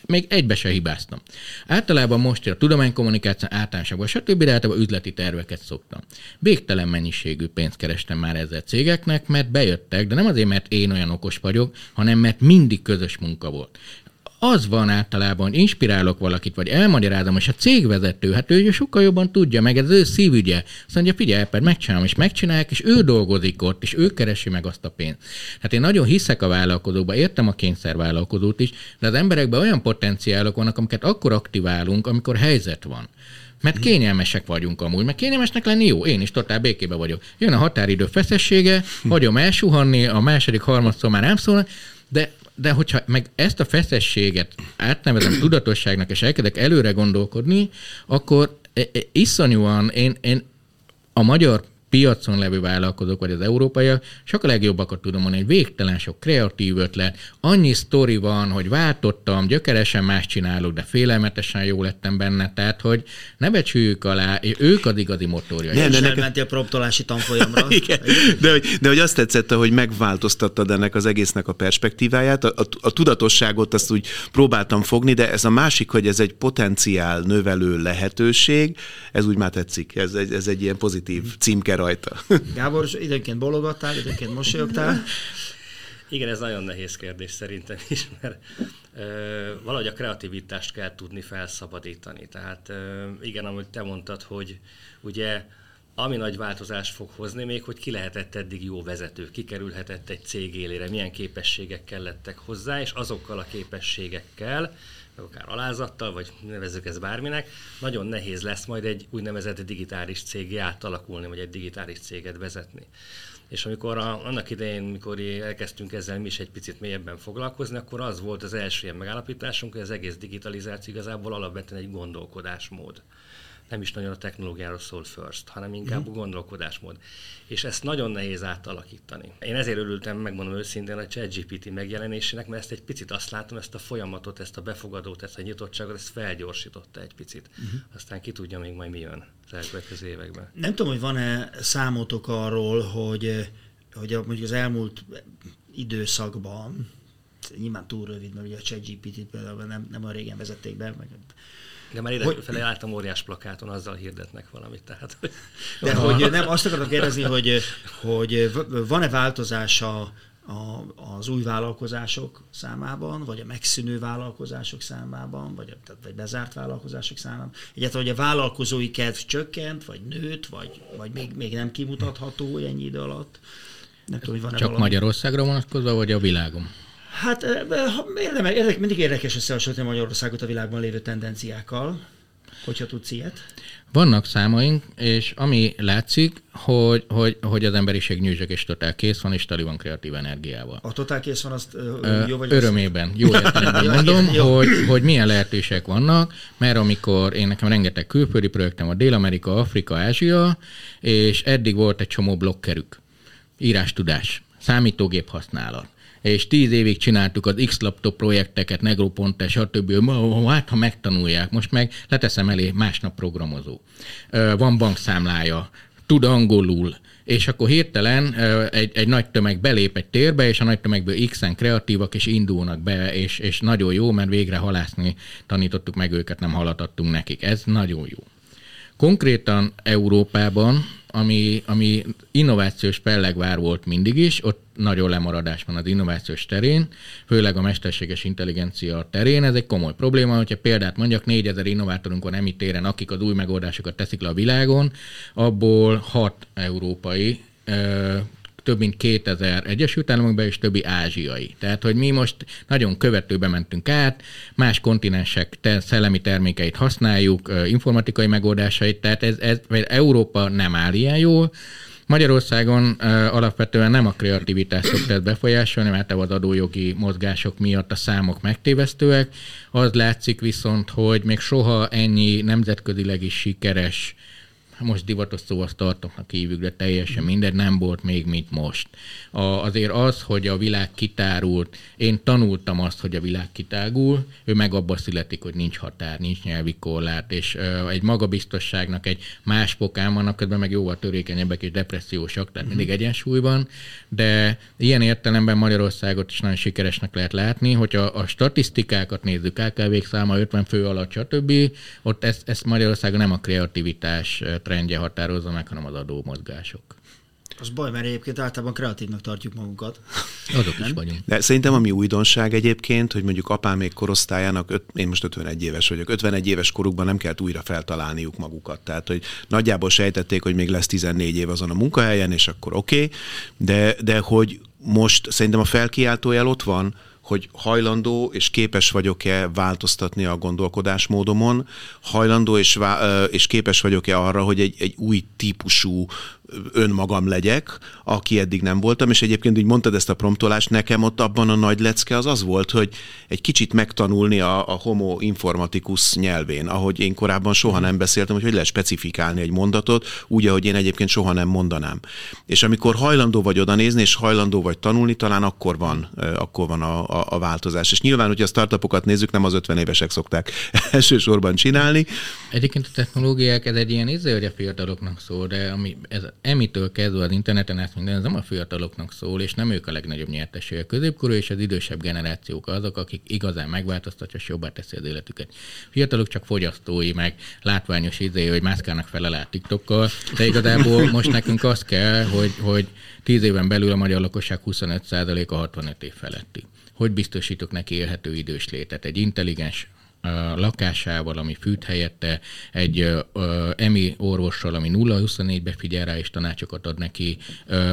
még egybe se hibáztam. Általában most a tudománykommunikáció általánosabban, stb. de általában üzleti terveket szoktam. Végtelen mennyiségű pénzt kerestem már ezzel cégeknek, mert bejöttek, de nem azért, mert én olyan okos vagyok, hanem mert mindig közös munka volt az van általában, inspirálok valakit, vagy elmagyarázom, és a cégvezető, hát ő sokkal jobban tudja, meg ez ő szívügye. Azt mondja, figyelj, mert megcsinálom, és megcsinálják, és ő dolgozik ott, és ő keresi meg azt a pénzt. Hát én nagyon hiszek a vállalkozóba, értem a kényszervállalkozót is, de az emberekben olyan potenciálok vannak, amiket akkor aktiválunk, amikor helyzet van. Mert kényelmesek vagyunk amúgy, mert kényelmesnek lenni jó, én is totál békébe vagyok. Jön a határidő feszessége, hagyom elsuhanni, a második, harmadszor már nem szólnak, de de hogyha meg ezt a feszességet átnevezem tudatosságnak, és elkezdek előre gondolkodni, akkor iszonyúan én, én a magyar piacon levő vállalkozók, vagy az európaiak, csak a legjobbakat tudom mondani, hogy végtelen sok kreatív ötlet, annyi sztori van, hogy váltottam, gyökeresen más csinálok, de félelmetesen jó lettem benne, tehát hogy ne becsüljük alá, és ők az igazi motorja. Nem, de neked... a proptolási tanfolyamra. Igen, de, hogy, de hogy azt tetszett, hogy megváltoztattad ennek az egésznek a perspektíváját, a, a, a tudatosságot azt úgy próbáltam fogni, de ez a másik, hogy ez egy potenciál növelő lehetőség, ez úgy már tetszik, ez, ez, ez egy ilyen pozitív címker rajta. Gábor, időnként bologattál, időnként mosolyogtál. Igen, ez nagyon nehéz kérdés szerintem is, mert ö, valahogy a kreativitást kell tudni felszabadítani. Tehát ö, igen, amit te mondtad, hogy ugye ami nagy változást fog hozni, még hogy ki lehetett eddig jó vezető, kikerülhetett egy cég élére, milyen képességek kellettek hozzá, és azokkal a képességekkel, akár alázattal, vagy nevezzük ezt bárminek, nagyon nehéz lesz majd egy úgynevezett digitális cégé átalakulni, vagy egy digitális céget vezetni. És amikor a, annak idején, mikor elkezdtünk ezzel mi is egy picit mélyebben foglalkozni, akkor az volt az első ilyen megállapításunk, hogy az egész digitalizáció igazából alapvetően egy gondolkodásmód nem is nagyon a technológiáról szól first, hanem inkább mm. a gondolkodásmód. És ezt nagyon nehéz átalakítani. Én ezért örültem, megmondom őszintén, a ChatGPT megjelenésének, mert ezt egy picit azt látom, ezt a folyamatot, ezt a befogadót, ezt a nyitottságot, ezt felgyorsította egy picit. Mm. Aztán ki tudja még majd mi jön az elkövetkező években. Nem tudom, hogy van-e számotok arról, hogy hogy a, mondjuk az elmúlt időszakban, nyilván túl rövid, mert ugye a ChatGPT-t például nem, nem olyan régen vezették be, meg de már idefelé láttam óriás plakáton, azzal hirdetnek valamit. Tehát, De hogy nem, azt akartam kérdezni, hogy, hogy van-e változás a, a, az új vállalkozások számában, vagy a megszűnő vállalkozások számában, vagy, a, tehát, vagy bezárt vállalkozások számában. Egyáltalán, hogy a vállalkozói kedv csökkent, vagy nőtt, vagy, vagy még, még nem kimutatható ennyi idő alatt. Nem tudom, hogy van Csak valami... Magyarországra vonatkozva, vagy a világon? Hát érdemes, érdek, mindig érdekes összehasonlítani Magyarországot a világban lévő tendenciákkal, hogyha tudsz ilyet. Vannak számaink, és ami látszik, hogy, hogy, hogy az emberiség nyűzsök és totál kész van, és tali van kreatív energiával. A totál kész van, azt ö, jó vagy Örömében, jó értelemben mondom, hogy, hogy milyen lehetőségek vannak, mert amikor én nekem rengeteg külföldi projektem a Dél-Amerika, Afrika, Ázsia, és eddig volt egy csomó blokkerük, írástudás, számítógép használat és tíz évig csináltuk az X-laptop projekteket, Negroponte, stb. Hát, ha megtanulják, most meg leteszem elé másnap programozó. Van bankszámlája, tud angolul, és akkor hirtelen egy, egy nagy tömeg belép egy térbe, és a nagy tömegből X-en kreatívak, és indulnak be, és, és nagyon jó, mert végre halászni tanítottuk meg őket, nem halatattunk nekik. Ez nagyon jó. Konkrétan Európában ami, ami innovációs pellegvár volt mindig is, ott nagyon lemaradás van az innovációs terén, főleg a mesterséges intelligencia terén. Ez egy komoly probléma, hogyha példát mondjak, 4000 innovátorunk van emi téren, akik az új megoldásokat teszik le a világon, abból 6 európai több mint 2000 Egyesült Államokban, és többi ázsiai. Tehát, hogy mi most nagyon követőbe mentünk át, más kontinensek te, szellemi termékeit használjuk, informatikai megoldásait, tehát ez, ez Európa nem áll ilyen jól, Magyarországon uh, alapvetően nem a kreativitás szokta befolyásolni, mert az adójogi mozgások miatt a számok megtévesztőek. Az látszik viszont, hogy még soha ennyi nemzetközileg is sikeres most divatos szó azt tartoknak kívül, de teljesen mindegy, nem volt még, mint most. A, azért az, hogy a világ kitárult, én tanultam azt, hogy a világ kitágul, ő meg abban születik, hogy nincs határ, nincs nyelvi korlát, és uh, egy magabiztosságnak egy más pokán vannak, közben meg jóval törékenyebbek és depressziósak, tehát mindig mhm. egyensúlyban, de ilyen értelemben Magyarországot is nagyon sikeresnek lehet látni, hogyha a statisztikákat nézzük, KKV száma 50 fő alatt, stb., ott ezt, ezt Magyarországon nem a kreativitás trendje határozza meg, hanem az adómozgások. Az baj, mert egyébként általában kreatívnak tartjuk magunkat. Azok is vagyunk. De szerintem ami újdonság egyébként, hogy mondjuk apám még korosztályának, öt, én most 51 éves vagyok, 51 éves korukban nem kell újra feltalálniuk magukat. Tehát, hogy nagyjából sejtették, hogy még lesz 14 év azon a munkahelyen, és akkor oké, okay, de, de hogy most szerintem a felkiáltójel ott van, hogy hajlandó és képes vagyok-e változtatni a gondolkodásmódomon, hajlandó és, és képes vagyok-e arra, hogy egy, egy új típusú önmagam legyek, aki eddig nem voltam, és egyébként úgy mondtad ezt a promptolást, nekem ott abban a nagy lecke az az volt, hogy egy kicsit megtanulni a, a homo informatikus nyelvén, ahogy én korábban soha nem beszéltem, hogy hogy lehet specifikálni egy mondatot, úgy, ahogy én egyébként soha nem mondanám. És amikor hajlandó vagy oda nézni, és hajlandó vagy tanulni, talán akkor van, akkor van a, a, a változás. És nyilván, hogy a startupokat nézzük, nem az 50 évesek szokták elsősorban csinálni. Egyébként a technológiák, ez egy ilyen izé, hogy a fiataloknak szól, de ami, ez emitől kezdve az interneten ezt minden, ez nem a fiataloknak szól, és nem ők a legnagyobb nyerteség. A középkorú és az idősebb generációk azok, akik igazán megváltoztatja, és jobbá teszi az életüket. Fiatalok csak fogyasztói, meg látványos izé, hogy mászkálnak fel alá TikTokkal, de igazából most nekünk az kell, hogy, hogy 10 éven belül a magyar lakosság 25% a 65 év feletti. Hogy biztosítok neki élhető idős létet? Egy intelligens lakásával, ami fűt helyette, egy EMI orvossal, ami 0-24-be figyel rá és tanácsokat ad neki.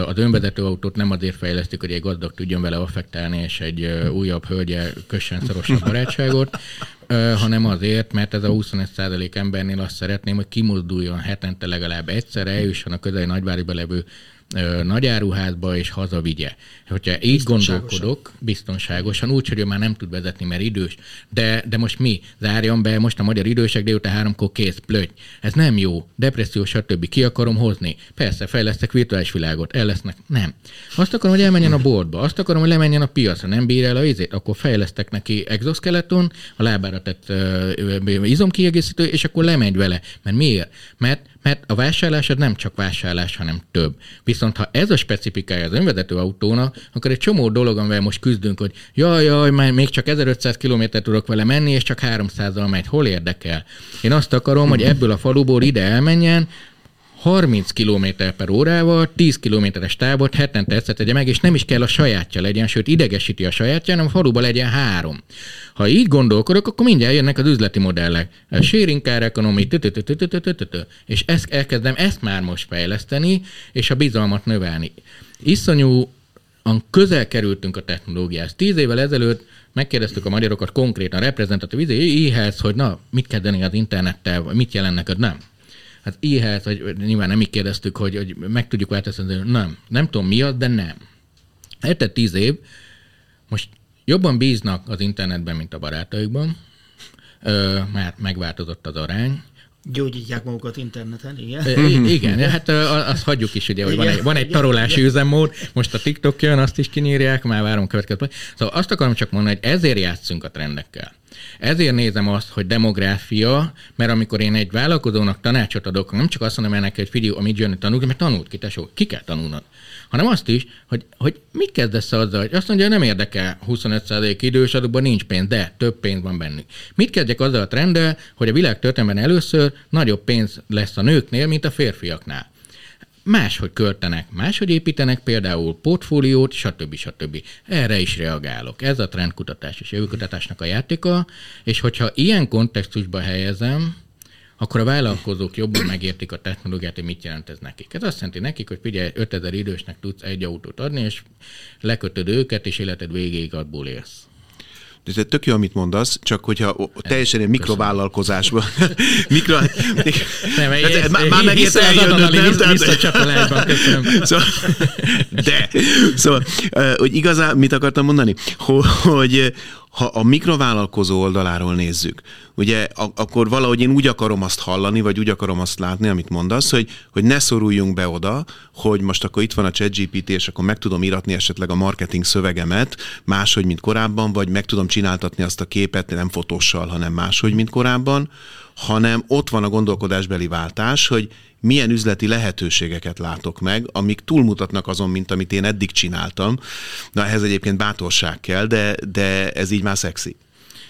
Az önvezető autót nem azért fejlesztik, hogy egy gazdag tudjon vele affektálni, és egy újabb hölgye kössen szorosabb barátságot, hanem azért, mert ez a 25% embernél azt szeretném, hogy kimozduljon hetente legalább egyszer, eljusson a közeli nagyváriba levő nagyáruházba és hazavigye. Hogyha így gondolkodok, biztonságosan, úgy, hogy ő már nem tud vezetni, mert idős, de, de most mi? Zárjam be, most a magyar idősek délután háromkor kész, plöty. Ez nem jó, depresszió, stb. Ki akarom hozni? Persze, fejlesztek virtuális világot, el lesznek. Nem. Azt akarom, hogy elmenjen a boltba, azt akarom, hogy lemenjen a piacra, nem bír el a izét, akkor fejlesztek neki exoskeleton, a lábára tett uh, izomkiegészítő, és akkor lemegy vele. Mert miért? Mert mert a vásárlás az nem csak vásárlás, hanem több. Viszont ha ez a specifikája az önvezető autónak, akkor egy csomó dolog, amivel most küzdünk, hogy jaj, jaj, már még csak 1500 km tudok vele menni, és csak 300-al megy. Hol érdekel? Én azt akarom, hogy ebből a faluból ide elmenjen, 30 km per órával, 10 kilométeres távot hetente egyszer tegye meg, és nem is kell a sajátja legyen, sőt idegesíti a sajátja, hanem faluba legyen három. Ha így gondolkodok, akkor mindjárt jönnek az üzleti modellek. A sharing car economy, és ezt elkezdem ezt már most fejleszteni, és a bizalmat növelni. Iszonyú közel kerültünk a technológiához. Tíz évvel ezelőtt megkérdeztük a magyarokat konkrétan, reprezentatív íhez, hogy na, mit kezdeni az internettel, vagy mit jelent neked, nem Hát ilyet, hogy nyilván nem így kérdeztük, hogy, hogy meg tudjuk változtatni, nem. Nem tudom mi az, de nem. Eltett tíz év, most jobban bíznak az internetben, mint a barátaikban, ö, mert megváltozott az arány, Gyógyítják magukat interneten, igen. I- igen, hát azt hagyjuk is, ugye, hogy igen, van egy, van egy tarolási üzemmód, most a TikTok jön, azt is kinyírják, már várom a következő. Szóval azt akarom csak mondani, hogy ezért játszunk a trendekkel. Ezért nézem azt, hogy demográfia, mert amikor én egy vállalkozónak tanácsot adok, nem csak azt mondom ennek, hogy figyelj, amit jön, tanulj, mert tanult ki, tesó, ki kell tanulnod hanem azt is, hogy, hogy mit kezdesz azzal, hogy azt mondja, nem érdekel 25% idős adóban nincs pénz, de több pénz van bennük. Mit kezdjek azzal a trenddel, hogy a világ történetben először nagyobb pénz lesz a nőknél, mint a férfiaknál máshogy költenek, máshogy építenek például portfóliót, stb. stb. Erre is reagálok. Ez a trendkutatás és jövőkutatásnak a játéka, és hogyha ilyen kontextusba helyezem, akkor a vállalkozók jobban megértik a technológiát, hogy mit jelent ez nekik. Ez azt jelenti nekik, hogy figyelj, 5000 idősnek tudsz egy autót adni, és lekötöd őket, és életed végéig abból élsz. De ez tök jó, amit mondasz, csak hogyha teljesen egy mikrovállalkozásban. Mikro... nem, ez, ez, már, már megint eljön, nem? Visszacsatolásban, köszönöm. Szóval, de, szóval, hogy igazán mit akartam mondani? Hogy, ha a mikrovállalkozó oldaláról nézzük, ugye akkor valahogy én úgy akarom azt hallani, vagy úgy akarom azt látni, amit mondasz, hogy, hogy ne szoruljunk be oda, hogy most akkor itt van a ChatGPT, és akkor meg tudom iratni esetleg a marketing szövegemet máshogy, mint korábban, vagy meg tudom csináltatni azt a képet nem fotóssal, hanem máshogy, mint korábban, hanem ott van a gondolkodásbeli váltás, hogy milyen üzleti lehetőségeket látok meg, amik túlmutatnak azon, mint amit én eddig csináltam. Na, ehhez egyébként bátorság kell, de, de ez így már szexi.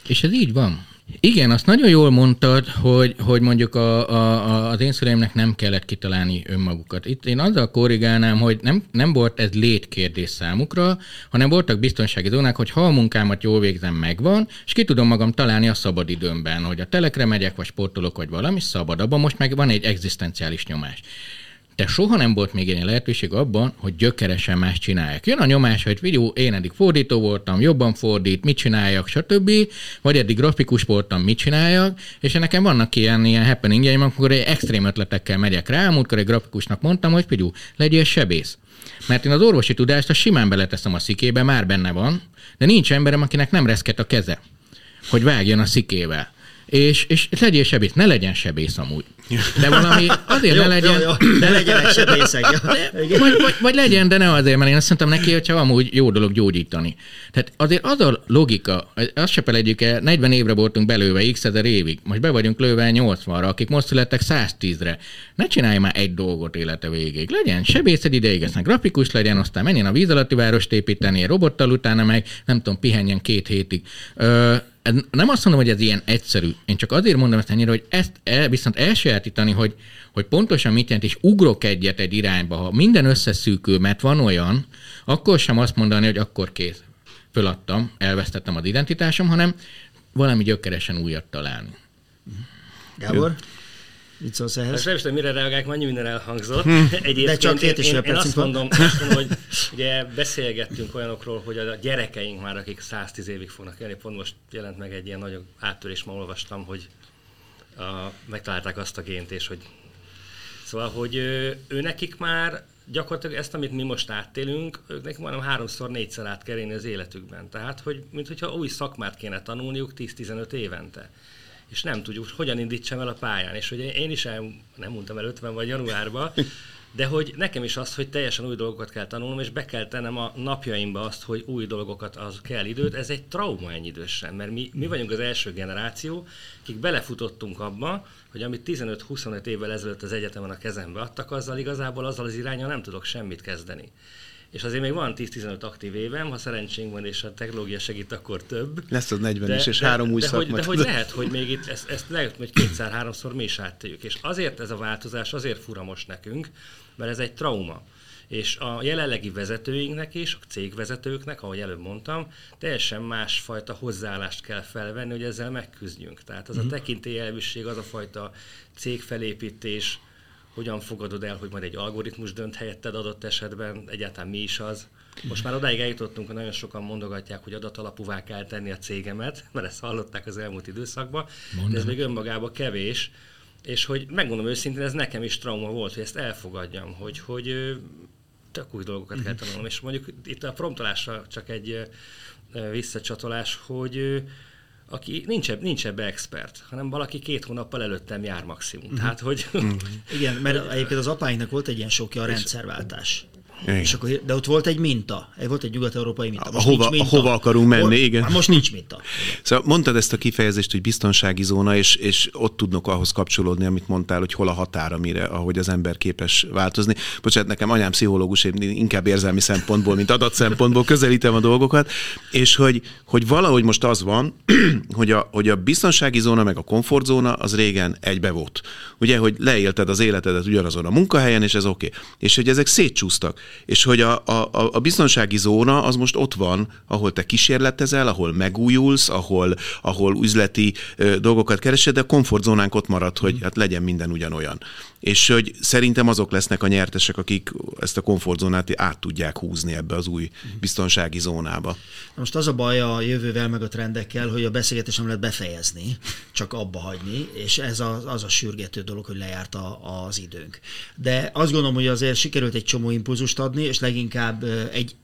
És ez így van. Igen, azt nagyon jól mondtad, hogy, hogy mondjuk a, a, az én szüleimnek nem kellett kitalálni önmagukat. Itt én azzal korrigálnám, hogy nem, nem volt ez létkérdés számukra, hanem voltak biztonsági zónák, hogy ha a munkámat jól végzem, megvan, és ki tudom magam találni a szabadidőmben, hogy a telekre megyek, vagy sportolok, vagy valami szabad. Abban most meg van egy egzisztenciális nyomás de soha nem volt még ilyen lehetőség abban, hogy gyökeresen más csinálják. Jön a nyomás, hogy videó, én eddig fordító voltam, jobban fordít, mit csináljak, stb. Vagy eddig grafikus voltam, mit csináljak, és nekem vannak ilyen, ilyen happeningjeim, amikor egy extrém ötletekkel megyek rá, amikor egy grafikusnak mondtam, hogy figyú, legyél sebész. Mert én az orvosi tudást a simán beleteszem a szikébe, már benne van, de nincs emberem, akinek nem reszket a keze, hogy vágjon a szikével és, és legyél sebész, ne legyen sebész amúgy. De valami azért jó, ne legyen... Jó, jó, ne legyenek sebészek. Ja. De, vagy, vagy, vagy, legyen, de ne azért, mert én azt mondtam neki, hogyha amúgy jó dolog gyógyítani. Tehát azért az a logika, azt se felejtjük el, 40 évre voltunk belőve, x ezer évig, most be vagyunk lőve 80-ra, akik most születtek 110-re. Ne csinálj már egy dolgot élete végéig. Legyen sebészed ideig, aztán grafikus legyen, aztán menjen a víz alatti várost építeni, robottal utána meg, nem tudom, pihenjen két hétig. Ö, nem azt mondom, hogy ez ilyen egyszerű. Én csak azért mondom ezt ennyire, hogy ezt el, viszont elsajátítani, hogy, hogy pontosan mit jelent, és ugrok egyet egy irányba, ha minden összeszűkül, mert van olyan, akkor sem azt mondani, hogy akkor kész. Föladtam, elvesztettem az identitásom, hanem valami gyökeresen újat találni. Gábor? Mit szólsz ehhez? Nem tudom, mire reagálják, annyi minden elhangzott. Hm. Egyébként De csak én, én, én azt, mondom, azt mondom, hogy ugye beszélgettünk olyanokról, hogy a gyerekeink már, akik 110 évig fognak élni, pont most jelent meg egy ilyen nagyon áttörés, ma olvastam, hogy a, megtalálták azt a gént, és hogy Szóval, hogy ő, ő nekik már gyakorlatilag ezt, amit mi most áttélünk, ők nekik majdnem háromszor, négyszer át kell az életükben. Tehát, hogy mint hogyha új szakmát kéne tanulniuk 10-15 évente és nem tudjuk, hogy hogyan indítsam el a pályán. És hogy én is el, nem mondtam el 50 vagy januárban, de hogy nekem is az, hogy teljesen új dolgokat kell tanulnom, és be kell tennem a napjaimba azt, hogy új dolgokat az kell időt, ez egy trauma ennyi idősen, mert mi, mi vagyunk az első generáció, akik belefutottunk abba, hogy amit 15-25 évvel ezelőtt az egyetemen a kezembe adtak, azzal igazából azzal az irányal nem tudok semmit kezdeni. És azért még van 10-15 aktív évem, ha szerencsénk van, és a technológia segít, akkor több. Lesz az 40 de, is, és de, három új de, hogy, de hogy lehet, hogy még itt ezt, ezt lehet, hogy kétszer-háromszor mi is áttéljük. És azért ez a változás azért fura most nekünk, mert ez egy trauma. És a jelenlegi vezetőinknek is, a cégvezetőknek, ahogy előbb mondtam, teljesen másfajta hozzáállást kell felvenni, hogy ezzel megküzdjünk. Tehát az mm. a mhm. tekintélyelvűség, az a fajta cégfelépítés, hogyan fogadod el, hogy majd egy algoritmus dönt helyetted adott esetben, egyáltalán mi is az. Most már odáig eljutottunk, hogy nagyon sokan mondogatják, hogy adatalapúvá kell tenni a cégemet, mert ezt hallották az elmúlt időszakban, Mondom. de ez még önmagában kevés, és hogy megmondom őszintén, ez nekem is trauma volt, hogy ezt elfogadjam, hogy, hogy tök új dolgokat kell mhm. tanulnom. És mondjuk itt a promptolásra csak egy visszacsatolás, hogy aki nincs, nincs ebbe expert, hanem valaki két hónappal előttem jár maximum. Uh-huh. Tehát, hogy... Uh-huh. Igen, mert egyébként az apáinknak volt egy ilyen sokja a rendszerváltás. Igen. És akkor, de ott volt egy minta, volt egy nyugat-európai minta. Most hova, minta. hova akarunk menni, igen. Most nincs minta. Szóval mondtad ezt a kifejezést, hogy biztonsági zóna, és, és ott tudnak ahhoz kapcsolódni, amit mondtál, hogy hol a határa, mire, ahogy az ember képes változni. Bocsánat, nekem anyám pszichológus, én inkább érzelmi szempontból, mint adat szempontból közelítem a dolgokat, és hogy, hogy valahogy most az van, hogy a, hogy a biztonsági zóna meg a komfortzóna az régen egybe volt. Ugye, hogy leélted az életedet ugyanazon a munkahelyen, és ez oké. Okay. És hogy ezek szétcsúsztak és hogy a, a, a biztonsági zóna az most ott van, ahol te kísérletezel, ahol megújulsz, ahol, ahol üzleti ö, dolgokat keresed, de a komfortzónánk ott marad, hogy hát legyen minden ugyanolyan. És hogy szerintem azok lesznek a nyertesek, akik ezt a komfortzónát át tudják húzni ebbe az új biztonsági zónába. Most az a baj a jövővel meg a trendekkel, hogy a beszélgetés nem lehet befejezni, csak abba hagyni, és ez az, az a sürgető dolog, hogy lejárt a, az időnk. De azt gondolom, hogy azért sikerült egy csomó impulzust adni, és leginkább egy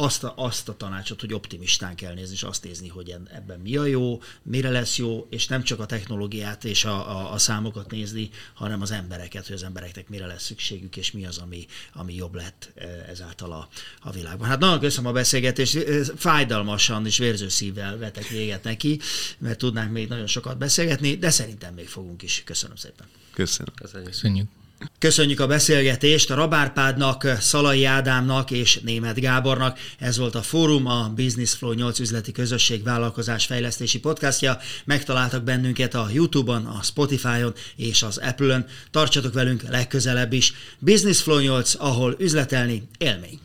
azt a, azt a tanácsot, hogy optimistán kell nézni, és azt nézni, hogy ebben mi a jó, mire lesz jó, és nem csak a technológiát és a, a, a számokat nézni, hanem az embereket, hogy az embereknek mire lesz szükségük, és mi az, ami, ami jobb lett ezáltal a, a világban. Hát nagyon köszönöm a beszélgetést, fájdalmasan és vérző szívvel vetek véget neki, mert tudnánk még nagyon sokat beszélgetni, de szerintem még fogunk is. Köszönöm szépen. Köszönöm. Köszönjük. Köszönjük. Köszönjük a beszélgetést a Rabárpádnak, Szalai Ádámnak és Német Gábornak. Ez volt a Fórum, a Business Flow 8 üzleti közösség vállalkozás fejlesztési podcastja. Megtaláltak bennünket a YouTube-on, a Spotify-on és az Apple-ön. Tartsatok velünk legközelebb is. Business Flow 8, ahol üzletelni élmény.